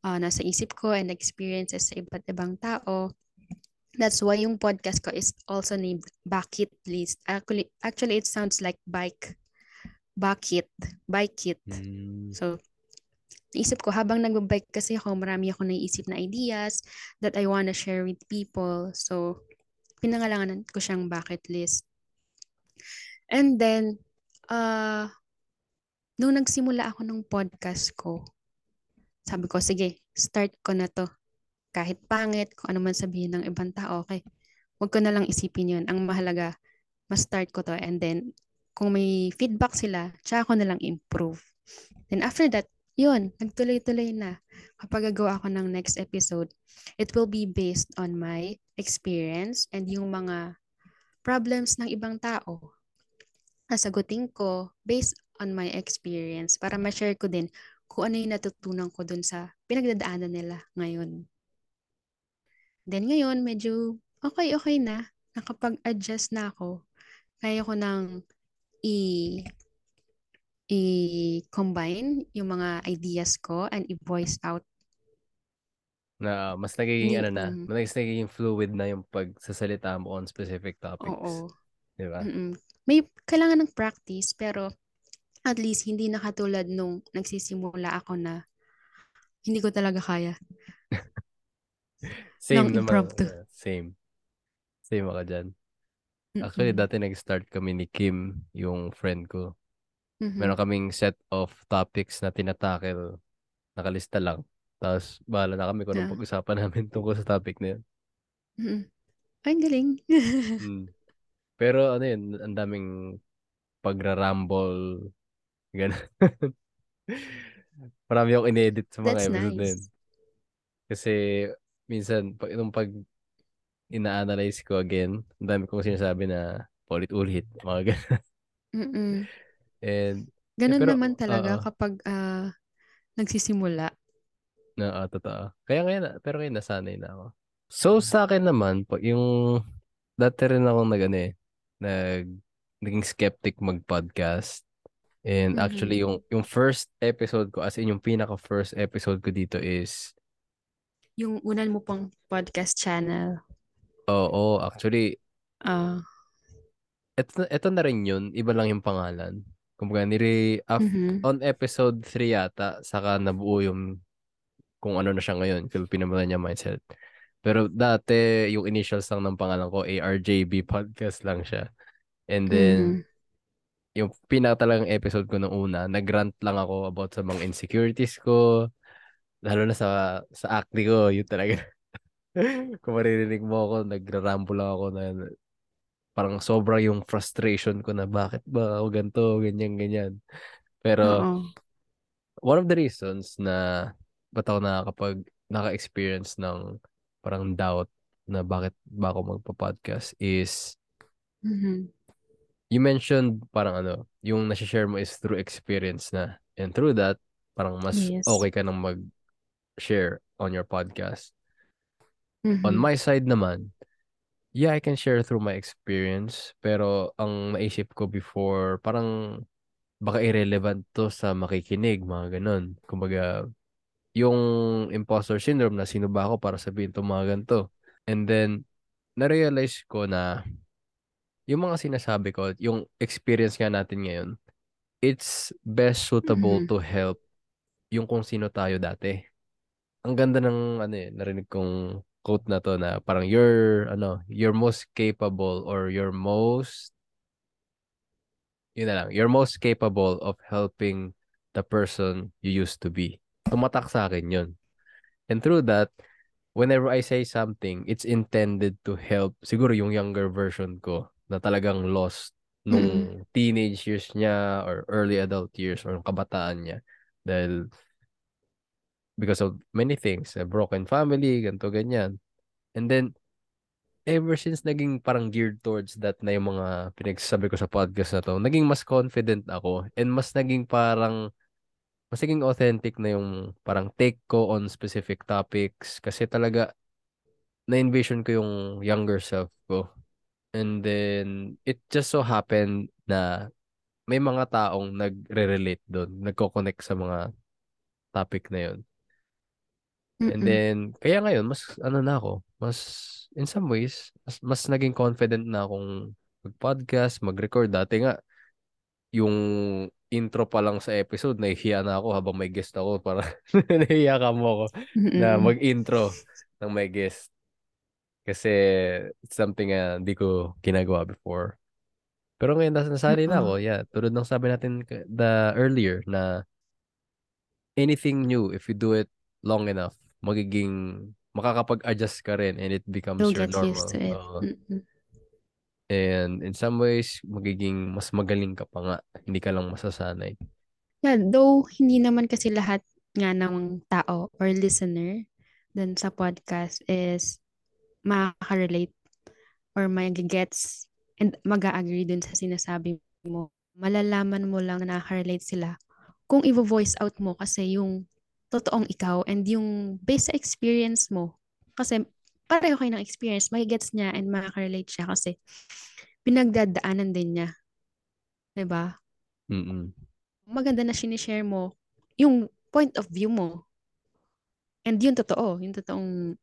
B: uh, nasa isip ko and experiences sa iba't ibang tao. That's why yung podcast ko is also named Bakit List. Actually, actually it sounds like bike. Bakit. Bike it.
A: Mm.
B: So, naisip ko habang nagbe-bike kasi ako, marami ako naisip na ideas that I wanna share with people. So, pinangalanganan ko siyang bucket list. And then, uh, nung nagsimula ako ng podcast ko, sabi ko, sige, start ko na to. Kahit pangit, kung ano man sabihin ng ibang tao, okay, huwag ko na lang isipin yun. Ang mahalaga, ma-start ko to. And then, kung may feedback sila, tsaka ko na lang improve. Then after that, yun, nagtuloy-tuloy na. Kapag gagawa ako ng next episode, it will be based on my experience and yung mga problems ng ibang tao. Nasagutin ko based on my experience para ma-share ko din kung ano yung natutunan ko dun sa pinagdadaanan nila ngayon. Then ngayon, medyo okay-okay na. Nakapag-adjust na ako. Kaya ko nang i i-combine yung mga ideas ko and i-voice out.
A: Na mas nagiging ano na,
B: mm.
A: mas nagiging fluid na yung pagsasalita mo on specific topics.
B: Oo.
A: Di ba?
B: Mm-mm. May kailangan ng practice pero at least hindi na katulad nung nagsisimula ako na hindi ko talaga kaya. <laughs>
A: Same
B: Ng
A: naman.
B: impromptu.
A: uh, same. Same ako dyan. Actually,
B: Mm-mm.
A: dati nag-start kami ni Kim, yung friend ko.
B: Mhm.
A: Meron kaming set of topics na tinatakil. Nakalista lang. Tapos, bahala na kami kung anong
B: Ah.
A: pag-usapan namin <laughs> tungkol sa topic na yun.
B: Mm-mm. Ay, galing. <laughs>
A: Mm. Pero ano yun, ang daming pagra-rumble. Ganun. <laughs> Marami akong in-edit sa mga
B: That's
A: episode
B: nice.
A: Kasi, minsan, pag, nung pag ina-analyze ko again, ang dami kong sinasabi na paulit-ulit. Mga ganun.
B: Mm-mm.
A: And,
B: Ganun
A: pero,
B: naman talaga
A: oo.
B: kapag ah, nagsisimula.
A: na, ah, totoo. Kaya ngayon, pero ngayon nasanay na ako. So, sa akin naman, pag yung, dati rin ako nag, ano eh, nag, naging skeptic mag-podcast. And
B: Mhm.
A: actually, yung, yung first episode ko, as in yung pinaka first episode ko dito is,
B: Yung unan mo pang podcast channel.
A: oo, actually,
B: Ah,
A: eto, eto na rin yun, iba lang yung pangalan. Kumbaga, nire, af,
B: mhm.
A: on episode 3 yata, saka nabuo yung kung ano na siya ngayon, Filipino Millennial Mindset. Pero dati, yung initials lang ng pangalan ko, ARJB Podcast lang siya. And then,
B: Mhm.
A: yung pinaka talagang episode ko nung una, nagrant lang ako about sa mga insecurities ko, lalo na sa sa acne ko, yun talaga. <laughs> Kung maririnig mo ako, nagraramble lang ako na parang sobra yung frustration ko na bakit ba ako ganito, ganyan, ganyan. Pero,
B: Oo.
A: one of the reasons na ba't ako nakakapag naka-experience ng parang doubt na bakit ba ako magpa-podcast is
B: Mhm.
A: you mentioned parang ano, yung nasi-share mo is through experience na. And through that, parang mas
B: Yes.
A: okay ka nang mag-share on your podcast. On
B: Mhm.
A: my side naman, yeah, I can share through my experience. Pero ang naisip ko before, parang baka irrelevant to sa makikinig, mga ganun. Kumbaga, yung imposter syndrome na sino ba ako para sabihin itong mga ganito. And then, na-realize ko na yung mga sinasabi ko, yung experience nga natin ngayon, it's best suitable
B: Mhm.
A: to help yung kung sino tayo dati. Ang ganda ng ano eh, narinig kong quote na to na parang you're ano, you're most capable or you're most yun na lang, you're most capable of helping the person you used to be. Tumatak sa akin yun. And through that, whenever I say something, it's intended to help siguro yung younger version ko na talagang lost nung
B: Mm-mm.
A: teenage years niya or early adult years or kabataan niya. Dahil because of many things, a broken family, ganto ganyan. And then, ever since naging parang geared towards that na yung mga pinagsasabi ko sa podcast na to, naging mas confident ako and mas naging parang mas naging authentic na yung parang take ko on specific topics kasi talaga na-envision ko yung younger self ko. And then, it just so happened na may mga taong nagre-relate doon, nagko-connect sa mga topic na yun. And
B: Mm-mm.
A: then, kaya ngayon, mas ano na ako, mas, in some ways, mas, mas naging confident na akong mag-podcast, mag-record. Dati nga, yung intro pa lang sa episode, nahihiya na ako habang may guest ako. Para <laughs> nahihiya ka mo ako na
B: Mm-mm.
A: mag-intro ng may guest. Kasi it's something na hindi ko ginagawa before. Pero ngayon, nas nasanay na ako. Yeah, tulad ng sabi natin the earlier na anything new, if you do it long enough, magiging makakapag-adjust ka rin and it becomes
B: You'll
A: your
B: get used
A: normal.
B: to it.
A: Oo.
B: Mm-mm.
A: and in some ways, magiging mas magaling ka pa nga. Hindi ka lang masasanay.
B: Yeah, though hindi naman kasi lahat nga ng tao or listener dun sa podcast is makaka-relate or mag-gets and mag-agree dun sa sinasabi mo. Malalaman mo lang na nakaka-relate sila kung i-voice out mo kasi yung totoong ikaw and yung based sa experience mo. Kasi pareho kayo ng experience, magigets niya and makaka-relate siya kasi pinagdadaanan din niya. 'Di ba?
A: Mm-mm.
B: Maganda na sinishare mo yung point of view mo. And yun totoo, yung totoong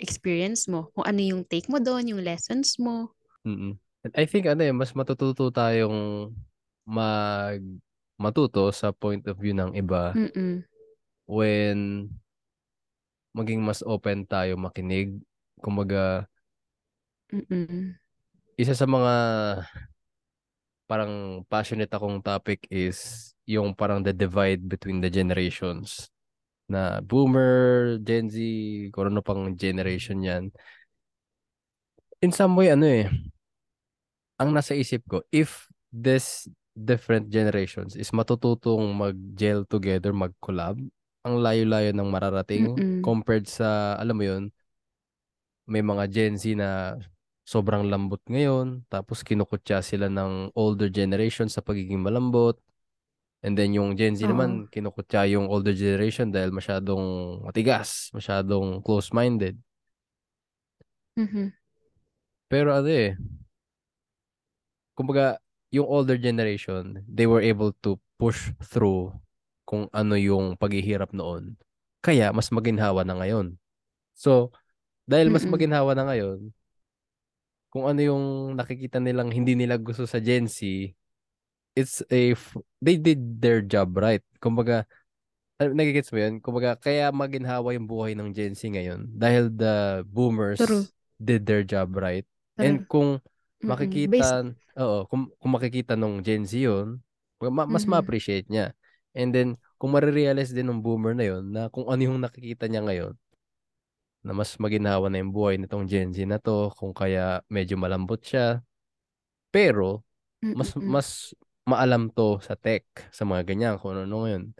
B: experience mo. Kung ano yung take mo doon, yung lessons mo.
A: Mm-mm. And I think ano eh, mas matututo tayong mag matuto sa point of view ng iba
B: Mm-mm.
A: When maging mas open tayo makinig. Kumbaga,
B: Mm-mm.
A: isa sa mga parang passionate akong topic is yung parang the divide between the generations na boomer, Gen Z, kung ano pang generation yan. In some way, ano eh, ang nasa isip ko, if this different generations is matututong mag-gel together, mag-collab, ang layo-layo ng mararating
B: Mm-mm.
A: compared sa, alam mo yun, may mga Gen Z na sobrang lambot ngayon, tapos kinukutya sila ng older generation sa pagiging malambot. And then yung Gen Z
B: Oo.
A: naman, kinukutya yung older generation dahil masyadong matigas, masyadong close-minded.
B: Mhm.
A: Pero ano eh, kumbaga, yung older generation, they were able to push through kung ano yung paghihirap noon. Kaya, mas maginhawa na ngayon. So, dahil mas
B: Mm-mm.
A: maginhawa na ngayon, kung ano yung nakikita nilang hindi nila gusto sa Gen Z, it's a, f- they did their job right. Kumbaga, uh, nagigets mo yun? Kumbaga, kaya maginhawa yung buhay ng Gen Z ngayon dahil the boomers
B: True.
A: did their job right. And
B: True.
A: kung
B: Mm-mm. Based,
A: makikita, oo, kung, kung makikita nung Gen Z yun, ma- mas
B: Mhm.
A: ma-appreciate niya. And then, kung marirealize din ng boomer na yun, na kung ano yung nakikita niya ngayon, na mas maginhawa na yung buhay nitong Gen Z na to, kung kaya medyo malambot siya. Pero, mas
B: Mm-mm.
A: mas maalam to sa tech, sa mga ganyan, kung ano ngayon.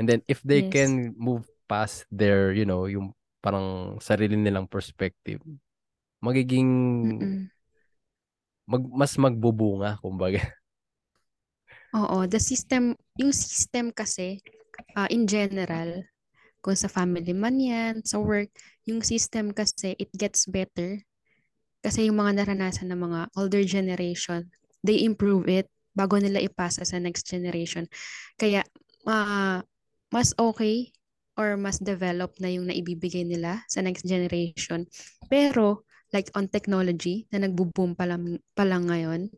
A: And then, if they
B: Yes.
A: can move past their, you know, yung parang sarili nilang perspective, magiging
B: Mm-mm.
A: mag, mas magbubunga, kumbaga.
B: Oo, the system, yung system kasi, uh, in general, kung sa family man yan, sa work, yung system kasi, it gets better. Kasi yung mga naranasan ng mga older generation, they improve it bago nila ipasa sa next generation. Kaya, uh, mas okay or mas developed na yung naibibigay nila sa next generation. Pero like on technology na nagbo-boom pa lang, pa lang ngayon,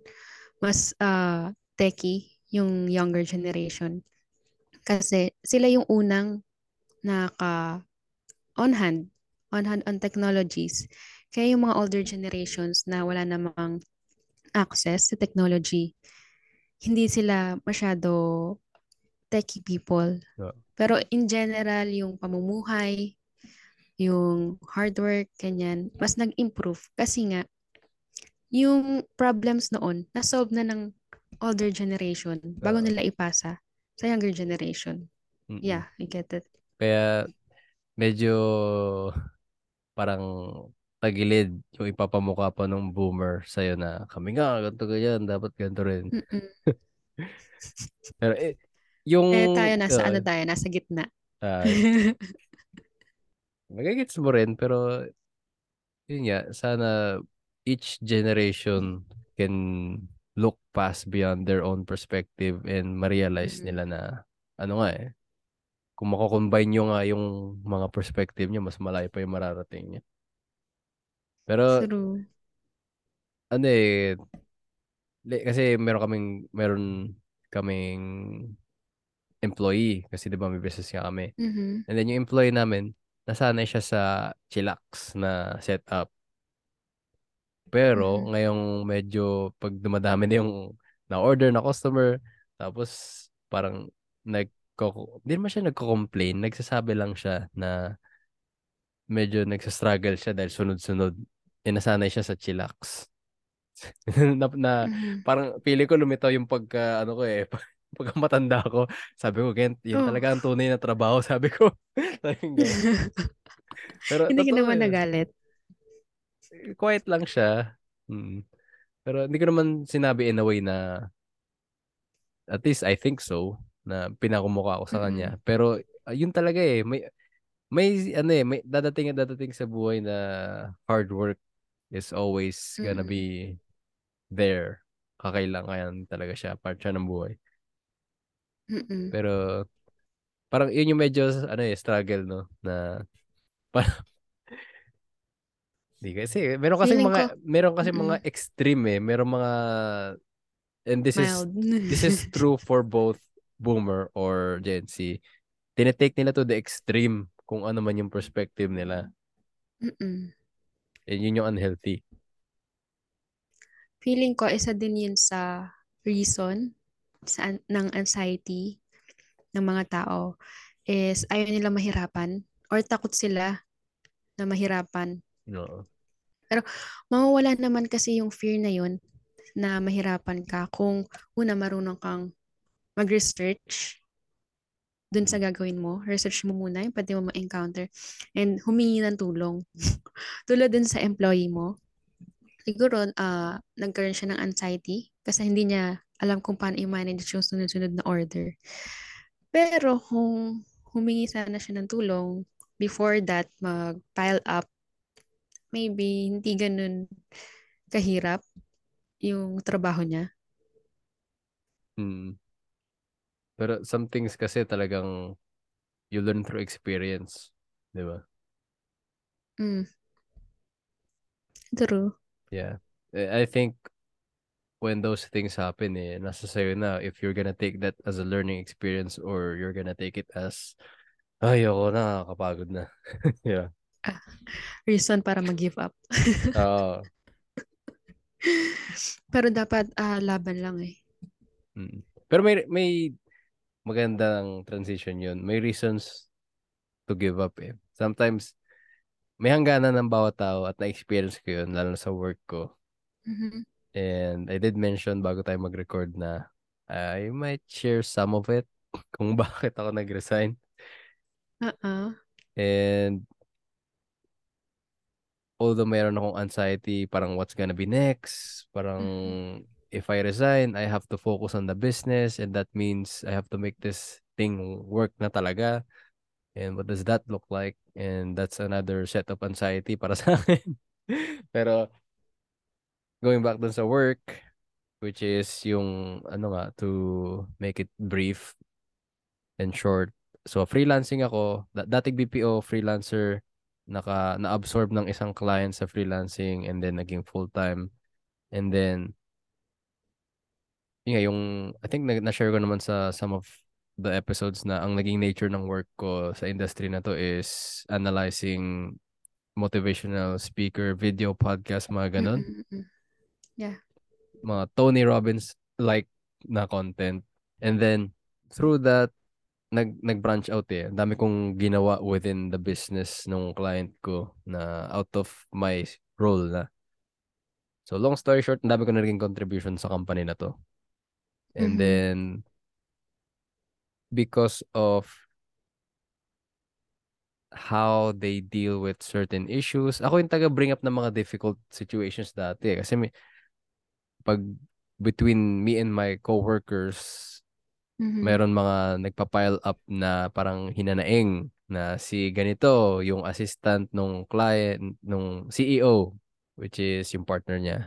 B: mas uh, techy yung younger generation. Kasi sila yung unang naka on hand, on hand on technologies. Kaya yung mga older generations na wala namang access to technology, hindi sila masyado techie people.
A: Yeah.
B: Pero in general, yung pamumuhay, yung hard work, ganyan, mas nag-improve. Kasi nga, yung problems noon, na-solve na ng older generation bago
A: Uh,
B: nila ipasa sa younger generation.
A: mm-mm.
B: Yeah, I get it.
A: Kaya medyo parang tagilid yung ipapamukha pa ng boomer sa'yo na kami nga, ganito ganyan, dapat ganito rin. <laughs> Pero eh, yung...
B: Eh tayo nasa
A: uh,
B: ano tayo, nasa gitna.
A: uh, <laughs> magagets mo rin, pero yun nga, sana each generation can look past beyond their own perspective and ma-realize
B: Mm-mm.
A: nila na ano nga eh, kung mako-combine nyo nga yung mga perspective nyo, mas malayo pa yung mararating nyo. Pero
B: True.
A: ano eh, kasi meron kaming, meron kaming employee, kasi di ba may business nga kami.
B: Mhm.
A: And then yung employee namin, nasanay siya sa chillax na setup. Pero
B: Mhm.
A: ngayong medyo pag dumadami na yung na-order na customer, tapos parang nagko hindi naman siya nagko-complain, nagsasabi lang siya na medyo nagsa-struggle siya dahil sunod-sunod. Eh, nasanay siya sa chillax. <laughs> na, na
B: Mhm.
A: parang pili ko lumitaw yung pagka ano ko eh <laughs> pagka matanda ko sabi ko Kent yun
B: Oh.
A: talaga ang tunay na trabaho <laughs> sabi ko pero
B: Hindi ka naman
A: yun.
B: nagalit.
A: Quiet lang siya. Mm. Pero hindi ko naman sinabi in a way na at least I think so na pinakumukha ko sa kanya. Pero uh, yun talaga eh may may ano eh may dadating at dadating sa buhay na hard work is always gonna
B: Mm-mm.
A: be there. Kakailangan talaga siya part siya ng buhay.
B: Mm-mm.
A: Pero parang yun yung medyo ano eh struggle no na <laughs> parang Di kasi meron kasi
B: Feeling
A: mga
B: ko,
A: meron kasi
B: mm-mm.
A: mga extreme eh. Meron mga and this is
B: mild. <laughs>
A: this is true for both boomer or Gen Z. Tinetake nila to the extreme kung ano man yung perspective nila.
B: Mm-mm.
A: And yun yung unhealthy.
B: Feeling ko, isa din yun sa reason sa, ng anxiety ng mga tao is ayaw nila mahirapan or takot sila na mahirapan.
A: No.
B: Mawawala naman kasi yung fear na yun na mahirapan ka kung una marunong kang mag-research dun sa gagawin mo. Research mo muna yung pwede mo ma-encounter and humingi ng tulong. <laughs> Tulad dun sa employee mo, siguro ah nagkaroon siya ng anxiety kasi hindi niya alam kung paano i-manage yung sunod-sunod na order. Pero kung humingi sana siya ng tulong before that mag-pile up, maybe hindi ganun kahirap yung trabaho niya.
A: Mm. Pero some things kasi talagang you learn through experience. Di ba?
B: Mm. True.
A: Yeah. I think when those things happen, eh, nasa sa'yo na if you're gonna take that as a learning experience or you're gonna take it as ay, ako na, kapagod na. <laughs> yeah. <laughs>
B: Reason para mag-give up.
A: Oo. <laughs>
B: Pero dapat ah, laban lang eh.
A: Mm. Pero may may magandang transition yun. May reasons to give up eh. Sometimes, may hangganan ng bawat tao at na-experience ko yun, lalo sa work ko.
B: Mhm.
A: And I did mention bago tayo mag-record na I might share some of it <laughs> kung bakit ako nag-resign.
B: Uh-uh.
A: And although mayroon akong anxiety, parang what's gonna be next, parang
B: Mhm.
A: if I resign, I have to focus on the business and that means I have to make this thing work na talaga. And what does that look like? And that's another set of anxiety para <laughs> sa akin. Pero going back dun sa work, which is yung ano nga, to make it brief and short, so freelancing ako, da- dating BPO freelancer, naka na-absorb ng isang client sa freelancing and then naging full-time. And then yun nga, yung I think na- na-share ko naman sa some of the episodes na ang naging nature ng work ko sa industry na to is analyzing motivational speaker, video podcast, mga ganun.
B: Mm-mm, mm-mm.
A: Mga Tony Robbins like na content. And then through that nag nag-branch out eh. Ang dami kong ginawa within the business nung client ko na out of my role na. So long story short, ang dami ko na naging contribution sa company na to. And
B: Mhm.
A: then because of how they deal with certain issues. Ako yung taga-bring up ng mga difficult situations dati. eh. Kasi may, pag between me and my coworkers,
B: Mhm.
A: meron mga nagpa-pile up na parang hinanaing na si ganito, yung assistant nung client, nung CEO, which is yung partner niya.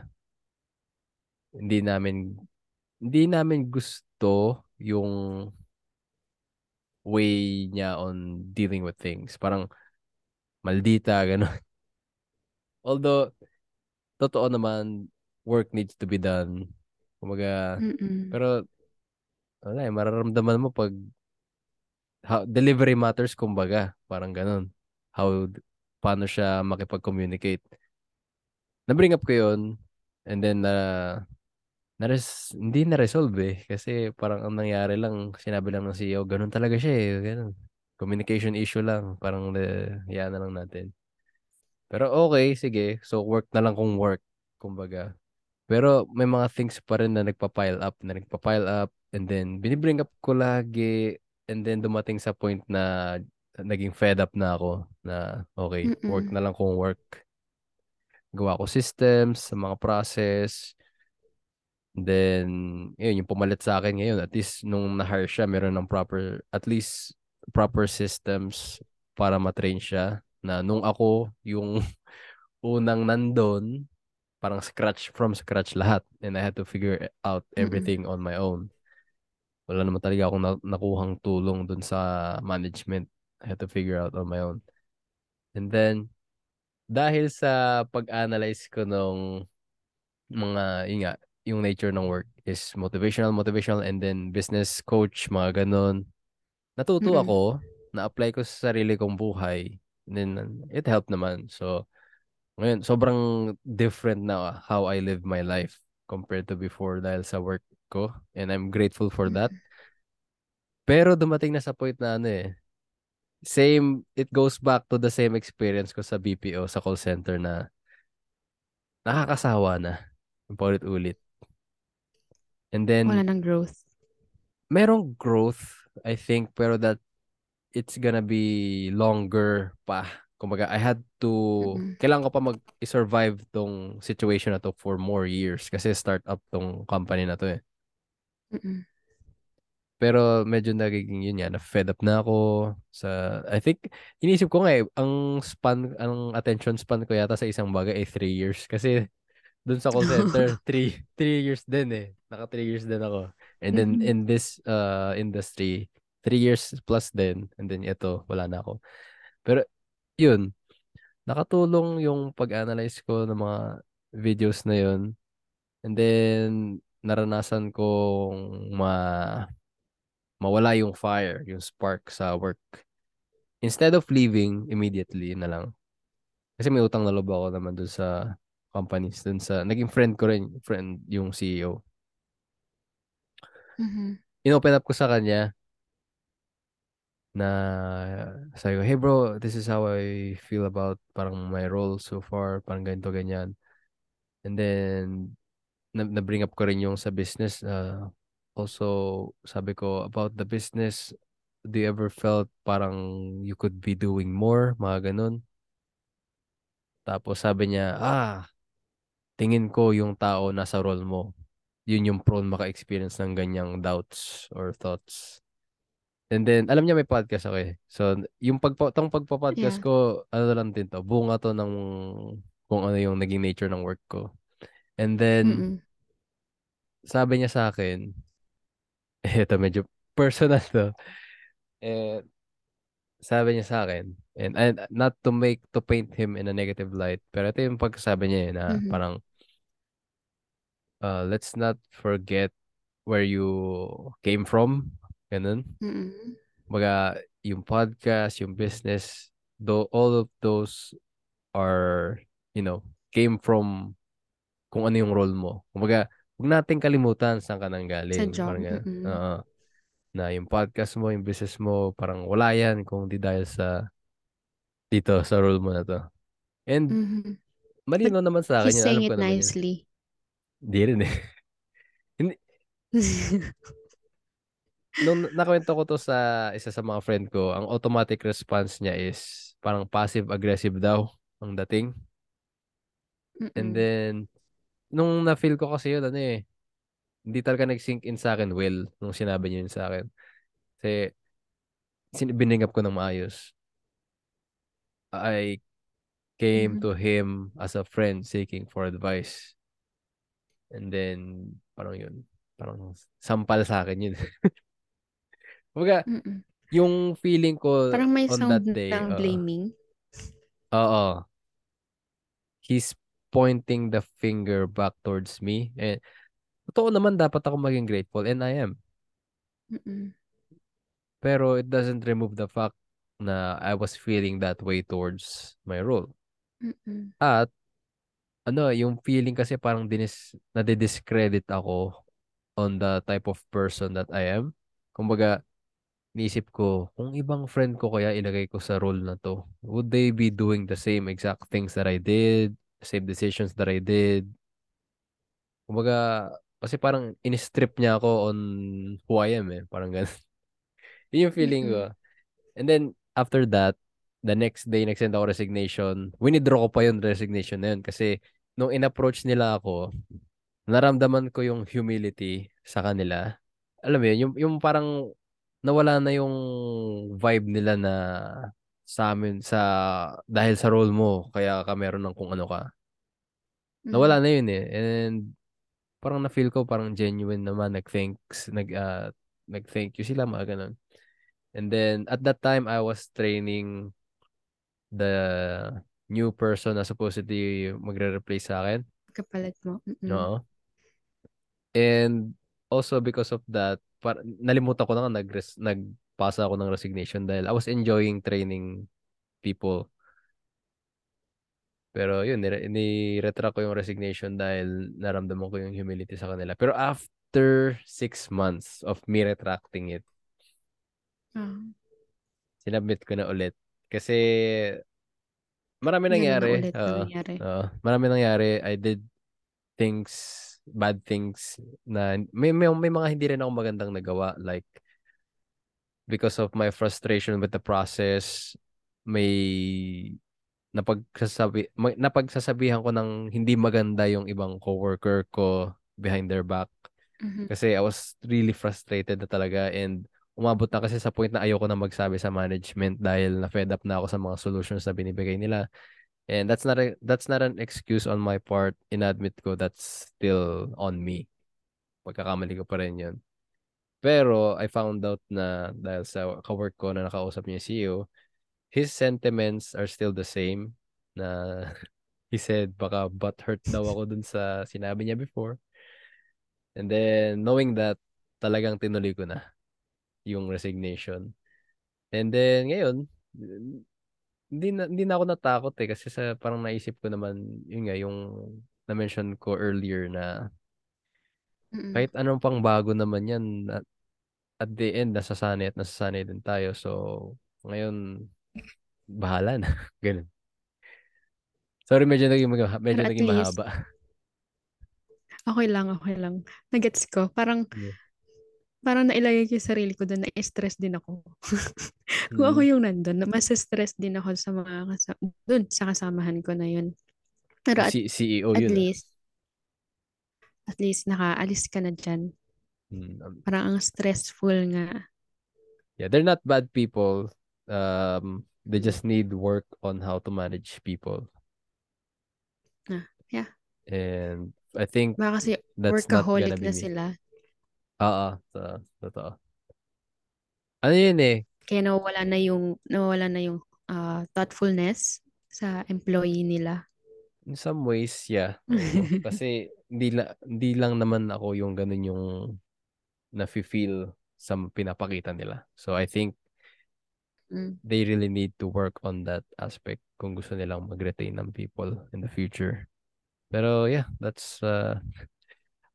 A: Hindi namin, hindi namin gusto yung way niya on dealing with things. Parang maldita, <laughs> gano'n. Although, totoo naman, work needs to be done. Kumaga,
B: Mm-mm.
A: pero, wala eh, mararamdaman mo pag how, delivery matters, kumbaga. Parang ganun. How, paano siya makipag-communicate. Na-bring up ko yun, and then, uh, nares, hindi na-resolve eh. Kasi parang ang nangyari lang, sinabi lang ng CEO, ganun talaga siya eh. Ganun. Communication issue lang. Parang, uh, yan na lang natin. Pero okay, sige. So, work na lang kung work. Kumbaga. Pero may mga things pa rin na nagpa-pile up, na nagpa-pile up, and then binibring up ko lagi, and then dumating sa point na naging fed up na ako na okay, work
B: Mm-mm.
A: na lang kung work. Gawa ko systems, sa mga process, then yun, yung pumalit sa akin ngayon, at least nung na-hire siya, meron ng proper, at least proper systems para matrain siya na nung ako yung <laughs> unang nandun, parang scratch from scratch lahat and I had to figure out everything on my own. Wala naman talaga akong na- nakuhang tulong dun sa management. I had to figure out on my own. And then, dahil sa pag-analyze ko nung mga, yun nga, yung nature ng work is motivational, motivational, and then business coach, mga ganun. Natuto
B: Mm-mm.
A: ako, na-apply ko sa sarili kong buhay. And then, it helped naman. So, ngayon, sobrang different na how I live my life compared to before dahil sa work ko. And I'm grateful for that. Pero dumating na sa point na ano eh, same, it goes back to the same experience ko sa BPO, sa call center na nakakasawa na. Paulit-ulit. And then,
B: Wala ng growth.
A: merong growth, I think, pero that it's gonna be longer pa. Kumbaga, I had to,
B: Mm-mm.
A: kailangan ko pa mag-survive tong situation na to for more years kasi start-up tong company na to eh.
B: Mm-mm.
A: Pero medyo nagiging yun yan, na-fed up na ako sa, I think, inisip ko nga eh, ang span, ang attention span ko yata sa isang bagay ay 3 years. Kasi dun sa call center, <laughs> 3 3 years din eh. Naka 3 years din ako. And then
B: Mm-mm.
A: in this uh industry, 3 years plus din. And then ito, wala na ako. Pero yun, nakatulong yung pag-analyze ko ng mga videos na yun. And then naranasan kong ma mawala yung fire, yung spark sa work. Instead of leaving immediately na lang. Kasi may utang na loob ako naman dun sa companies, dun sa, naging friend ko rin, friend yung CEO.
B: Mhm.
A: In-open up ko sa kanya na sabi ko, hey bro, this is how I feel about parang my role so far, parang ganito, ganyan. And then, na- na-bring up ko rin yung sa business. Uh, also, sabi ko, about the business, do you ever felt parang you could be doing more? Mga ganun. Tapos sabi niya, ah, tingin ko yung tao nasa role mo. Yun yung prone maka-experience ng ganyang doubts or thoughts. And then, alam niya may podcast ako eh. So, yung pagpa tong pagpa-podcast
B: Yeah.
A: ko, ano na lang din to, bunga to ng kung ano yung naging nature ng work ko. And then,
B: Mm-mm.
A: Sabi niya sa akin, <laughs> eto medyo personal to. Eh, sabi niya sa akin, and, and not to make, to paint him in a negative light, pero ito yung pagkasabi niya eh, na
B: Mhm.
A: parang, uh, let's not forget where you came from. Ganun.
B: Mm-mm.
A: Baga, yung podcast, yung business, though all of those are, you know, came from kung ano yung role mo. Kumbaga, huwag nating kalimutan saan ka nang galing.
B: Sa job,
A: Parang
B: mm-mm.
A: Oo. na yung podcast mo, yung business mo, parang wala yan kung di dahil sa dito, sa role mo na to. And
B: Mhm.
A: malino naman sa akin
B: He's saying
A: ko
B: it nicely.
A: Hindi rin eh. <laughs> Nung nakwento ko to sa isa sa mga friend ko, ang automatic response niya is parang passive-aggressive daw ang dating. And
B: Mm-mm.
A: then, nung na-feel ko kasi yun, ano eh, hindi talaga nag-sink in sa akin well nung sinabi niya yun sa akin. Kasi, binigap ko ng maayos. I came
B: Mhm.
A: to him as a friend seeking for advice. And then, parang yun, parang sampal sa akin yun. <laughs> Kumbaga, yung feeling ko
B: Parang may
A: on that
B: sound
A: day,
B: ng
A: oo.
B: blaming.
A: Oo. He's pointing the finger back towards me. And totoo naman dapat ako maging grateful and I am.
B: Mm-mm.
A: Pero it doesn't remove the fact na I was feeling that way towards my role.
B: Mm-mm.
A: At ano, yung feeling kasi parang dinis, nade-discredit ako on the type of person that I am. Kumbaga, niisip ko, kung ibang friend ko kaya ilagay ko sa role na to, would they be doing the same exact things that I did? Same decisions that I did? Kumbaga, kasi parang in-strip niya ako on who I am eh. Parang ganun. <laughs> Yun yung feeling ko. And then, after that, the next day, nag-send ako resignation. Winidraw ko pa yung resignation na yun kasi nung in-approach nila ako, naramdaman ko yung humility sa kanila. Alam mo yun, yung, yung parang nawala na yung vibe nila na sa amin, sa, dahil sa role mo, kaya ka meron ng kung ano ka. Nawala
B: Mm.
A: na yun eh. And parang na-feel ko parang genuine naman, nag-thanks, nag, ah, nag-thank you sila, mga ganun. And then, at that time, I was training the new person na supposedly magre-replace sa akin.
B: Kapalit mo. Mm-mm.
A: No? And also because of that, par nalimutan ko na nga nag nagpasa ako ng resignation dahil I was enjoying training people. Pero yun, nire- ni-retract ko yung resignation dahil naramdaman ko yung humility sa kanila. Pero after six months of me retracting it,
B: Ah,
A: sinubmit ko na ulit. Kasi marami nangyari.
B: na
A: Oo.
B: nangyari.
A: Oo. marami nangyari. I did things, bad things na may, may, may mga hindi rin ako magandang nagawa. Like, because of my frustration with the process, may napagsasabi, ma- napagsasabihan ko ng hindi maganda yung ibang coworker ko behind their back.
B: Mhm.
A: Kasi I was really frustrated na talaga and umabot na kasi sa point na ayoko na magsabi sa management dahil na-fed up na ako sa mga solutions na binibigay nila. And that's not a, that's not an excuse on my part. Inadmit ko that's still on me. Pagkakamali ko pa rin yun. Pero I found out na dahil sa kawork ko na nakausap niya yung CEO, his sentiments are still the same na <laughs> he said baka butthurt daw ako dun sa sinabi niya before. And then knowing that talagang tinuloy ko na yung resignation. And then ngayon hindi na, hindi na ako natakot eh kasi sa parang naisip ko naman yun nga yung na-mention ko earlier na
B: Mm-mm.
A: kahit anong pang bago naman yan at, at the end nasasanay at nasasanay din tayo. So ngayon bahala na. <laughs> Ganun. Sorry, medyo naging, medyo
B: Pero at
A: naging
B: least,
A: mahaba. <laughs>
B: okay lang, okay lang. Nagets ko. Parang,
A: Yeah.
B: parang nailagay ko yung sarili ko doon, na-stress din ako. <laughs> Kung ako
A: Mm.
B: yung nandun, na mas stress din ako sa mga kasama, doon sa kasamahan ko na yun. Pero at,
A: CEO
B: at
A: yun. ah.
B: least, at least nakaalis ka na dyan.
A: Mm,
B: Parang ang stressful nga.
A: yeah, they're not bad people. Um, they just need work on how to manage people.
B: Ah, yeah.
A: And I think
B: Baka kasi
A: that's not
B: workaholic
A: gonna be
B: na
A: me.
B: sila.
A: Oo, so, totoo. Ano yun eh,
B: Kaya nawawala na yung nawawala na yung ah, thoughtfulness sa employee nila.
A: In some ways, yeah. <laughs> Kasi hindi, la, hindi lang naman ako yung ganun yung nafe-feel sa pinapakita nila. So I think
B: Mm.
A: they really need to work on that aspect kung gusto nilang mag-retain ng people in the future. Pero yeah, that's uh,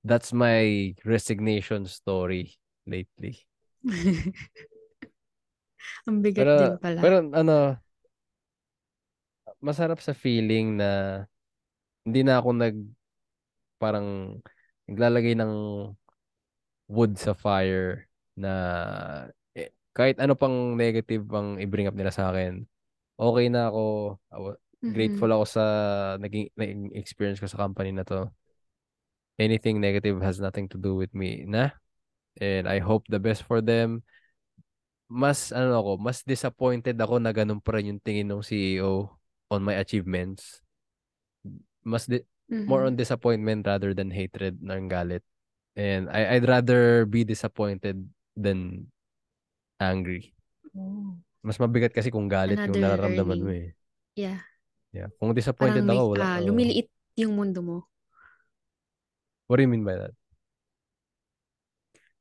A: that's my resignation story lately. <laughs>
B: Ang bigat
A: Pero
B: din pala.
A: pero ano masarap sa feeling na hindi na ako nag parang naglalagay ng wood sa fire na eh, kahit ano pang negative ang i-bring up nila sa akin, okay na ako. Grateful ako sa naging, naging experience ko sa company na to. Anything negative has nothing to do with me na. And I hope the best for them. Mas ano ako, mas disappointed ako na ganun pa rin yung tingin ng CEO on my achievements. Mas di- more on disappointment rather than hatred ng galit. And I I'd rather be disappointed than angry.
B: Oh.
A: Mas mabigat kasi kung galit yung
B: Another
A: nararamdaman mo eh.
B: Yeah.
A: Yeah. Kung
B: Parang
A: disappointed
B: may
A: ako, wala. oo.
B: lumiliit yung mundo mo.
A: What do you mean by that?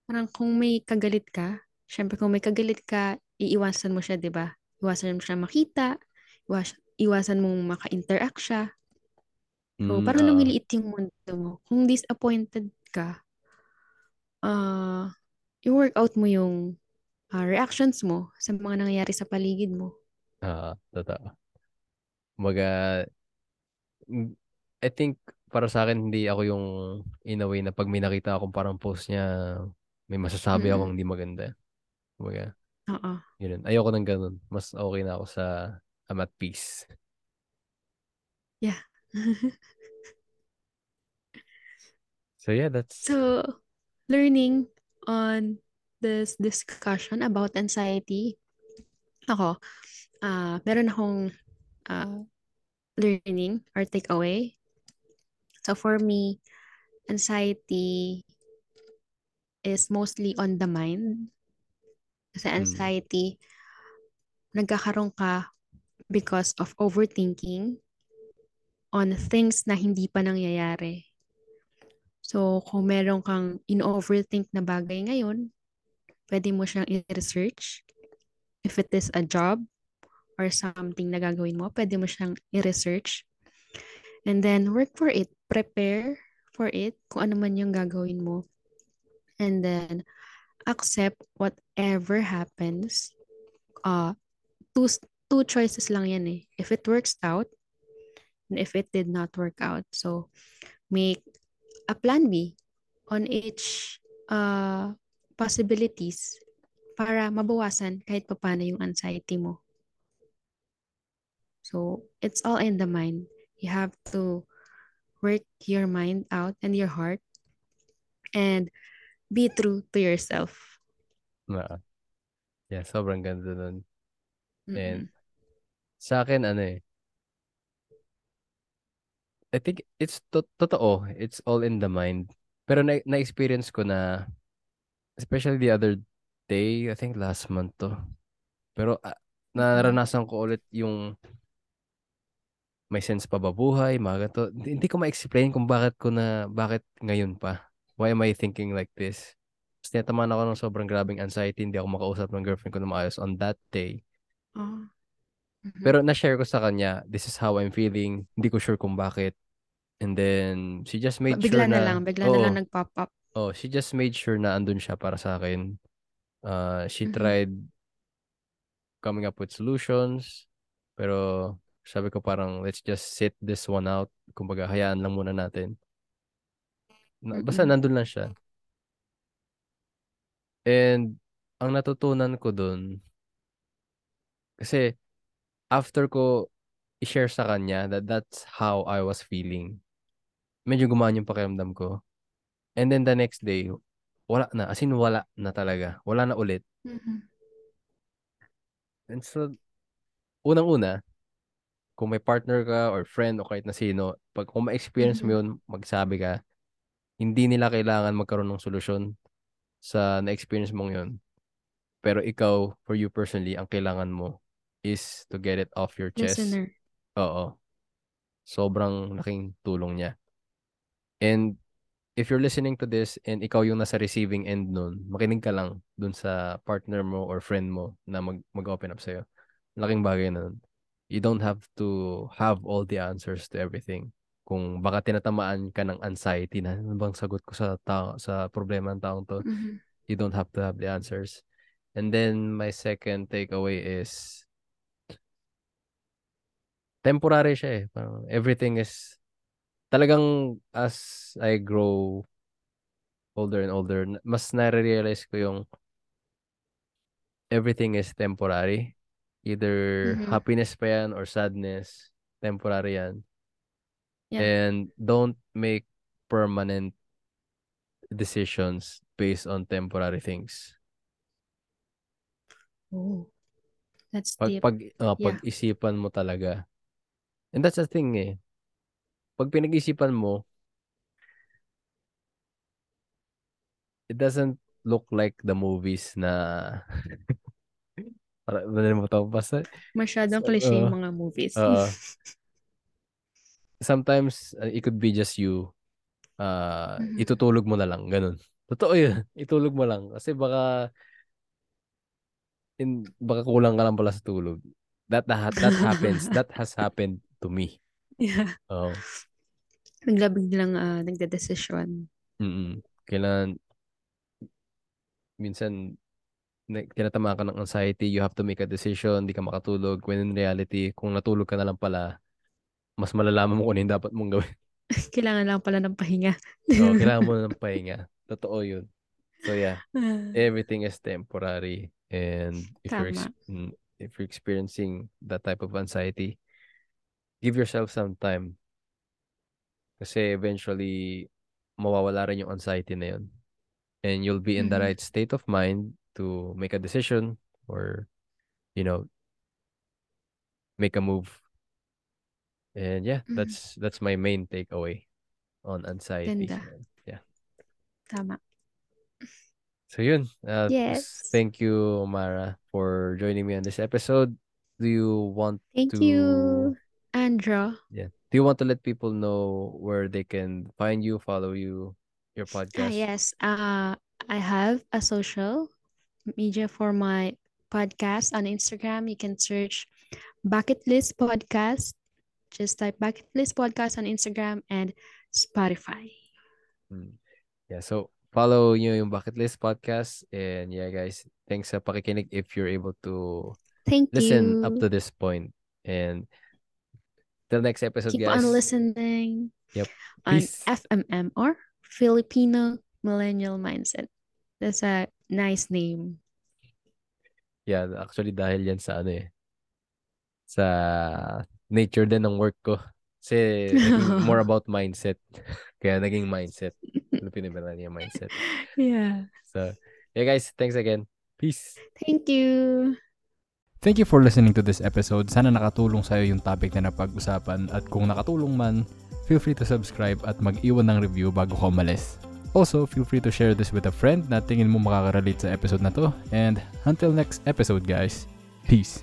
B: Parang kung may kagalit ka, syempre kung may kagalit ka, iiwasan mo siya, 'di ba? Iwasan mo siya makita, iwas, iwasan mong maka-interact siya. So,
A: Mm,
B: parang
A: ah,
B: lumiliit yung mundo mo. Kung disappointed ka, ah, i-work out mo yung ah, reactions mo sa mga nangyayari sa paligid mo.
A: ah, totoo. Kumbaga, mm, I think para sa akin hindi ako yung in a way na pag may nakita akong parang post niya, may masasabi
B: Mm-mm.
A: akong hindi maganda. Kumbaga,
B: Oo.
A: yun. Ayoko ng ganun. Mas okay na ako sa I'm at peace.
B: Yeah. <laughs>
A: So yeah, that's
B: So, learning on this discussion about anxiety, ako, ah meron akong ah, learning or takeaway. So, for me, anxiety is mostly on the mind. Kasi
A: mm,
B: anxiety, nagkakaroon ka because of overthinking on things na hindi pa nangyayari. So, kung meron kang in-overthink na bagay ngayon, pwede mo siyang i-research. If it is a job or something na gagawin mo, pwede mo siyang i-research. And then, work for it. Prepare for it kung ano man yung gagawin mo. And then, accept whatever happens. Uh, two, two choices lang yan eh. If it works out, and if it did not work out. So, make a plan B on each uh, possibilities para mabawasan kahit papaano yung anxiety mo. So, it's all in the mind. You have to work your mind out and your heart and be true to yourself.
A: na, yeah, sobrang ganda nun. And
B: Mm-mm.
A: sa akin, ano eh, I think it's to totoo. It's all in the mind. Pero na- na-experience ko na, especially the other day, I think last month to. Pero ah, naranasan ko ulit yung may sense pa ba buhay, mga ganito. Hindi, hindi ko ma-explain kung bakit ko na, bakit ngayon pa. Why am I thinking like this? Tapos tinatamaan ako ng sobrang grabing anxiety, hindi ako makausap ng girlfriend ko na maayos on that day.
B: Oh.
A: Pero na-share ko sa kanya, this is how I'm feeling. Hindi ko sure kung bakit. And then, she just made
B: bigla
A: sure
B: na
A: na,
B: lang, bigla na
A: Oo.
B: lang nag-pop up.
A: oh, she just made sure na andun siya para sa akin. Uh, she
B: Mhm.
A: tried coming up with solutions. Pero, sabi ko parang, let's just sit this one out. Kumbaga, hayaan lang muna natin. Na, basta
B: Mm-mm.
A: nandun lang siya. And, ang natutunan ko dun, kasi, after ko i-share sa kanya that that's how I was feeling, medyo gumaan yung pakiramdam ko. And then the next day, wala na. As in, wala na talaga. Wala na ulit.
B: Mhm.
A: And so, unang-una, kung may partner ka or friend o kahit na sino, pag kung ma-experience mo
B: Mhm.
A: yun, magsabi ka, hindi nila kailangan magkaroon ng solusyon sa na-experience mong yun. Pero ikaw, for you personally, ang kailangan mo is to get it off your chest.
B: Listener.
A: Oo. Sobrang laking tulong niya. And if you're listening to this and ikaw yung nasa receiving end nun, makinig ka lang dun sa partner mo or friend mo na mag, mag-open up sa'yo. Laking bagay na nun. You don't have to have all the answers to everything. Kung baka tinatamaan ka ng anxiety na ano bang sagot ko sa tao, sa problema ng taong to,
B: Mhm.
A: you don't have to have the answers. And then my second takeaway is temporary siya eh. Parang everything is talagang as I grow older and older, mas nare-realize ko yung everything is temporary. Either
B: Mhm.
A: happiness pa yan or sadness, temporary yan.
B: Yeah.
A: And don't make permanent decisions based on temporary things.
B: Oh. That's
A: Pag
B: deep.
A: pag uh,
B: Yeah.
A: pag-isipan mo talaga. And that's the thing eh. Pag pinag-isipan mo, it doesn't look like the movies na para ano mo to basta
B: Masyadong cliche yung
A: uh,
B: mga movies.
A: uh, <laughs> sometimes uh, it could be just you uh,
B: Mhm.
A: itutulog mo na lang ganun. Totoo 'yun. <laughs> Itulog mo lang kasi baka in baka kulang ka lang pala sa tulog. That that, that happens. That has happened to me.
B: yeah.
A: Oh.
B: Bigla-biglang uh, nagdedesisyon.
A: Mm. Kailangan minsan na- tinatamaan ka ng anxiety, you have to make a decision, hindi ka makatulog. When in reality, kung natulog ka na lang pala, mas malalaman mo kung ano yung dapat mong gawin. <laughs>
B: Kailangan lang pala ng pahinga.
A: So, <laughs> kailangan mo ng pahinga. Totoo yun. So, yeah.
B: Ah,
A: Everything is temporary. And if you're
B: Tama.
A: mm, if you're experiencing that type of anxiety, give yourself some time. Kasi eventually, mawawala rin yung anxiety na yun. And you'll be in the
B: Mhm.
A: right state of mind to make a decision or, you know, make a move. And yeah,
B: Mhm.
A: that's that's my main takeaway on anxiety.
B: Ganda.
A: Yeah.
B: Tama.
A: So yun. Uh,
B: Yes.
A: Thank you, Mara, for joining me on this episode. Do you want
B: Thank
A: to
B: you, Andra.
A: yeah? Do you want to let people know where they can find you, follow you, your
B: Ah,
A: podcast?
B: yes. Uh, I have a social media for my podcast on Instagram. You can search Bucket List Podcast. Just type Bucket List Podcast on Instagram and Spotify.
A: Mm. Yeah, so follow nyo yung Bucket List Podcast. And yeah, guys, thanks sa pakikinig if you're able to
B: Thank
A: listen
B: you.
A: up to this point. And till next episode,
B: Keep
A: guys.
B: on listening
A: Yep.
B: on
A: Peace.
B: FMM or Filipino Millennial Mindset. That's a nice name.
A: Yeah, actually dahil yan sa ano eh. Sa nature din ng work ko. Kasi <laughs> more about mindset. Kaya naging mindset. <laughs> Filipino Millennial Mindset.
B: Yeah.
A: So, yeah guys, thanks again. Peace.
B: Thank you.
C: Thank you for listening to this episode. Sana nakatulong sa'yo yung topic na napag-usapan at kung nakatulong man, feel free to subscribe at mag-iwan ng review bago ka umalis. Also, feel free to share this with a friend na tingin mo makaka-relate sa episode na to. And until next episode guys, peace!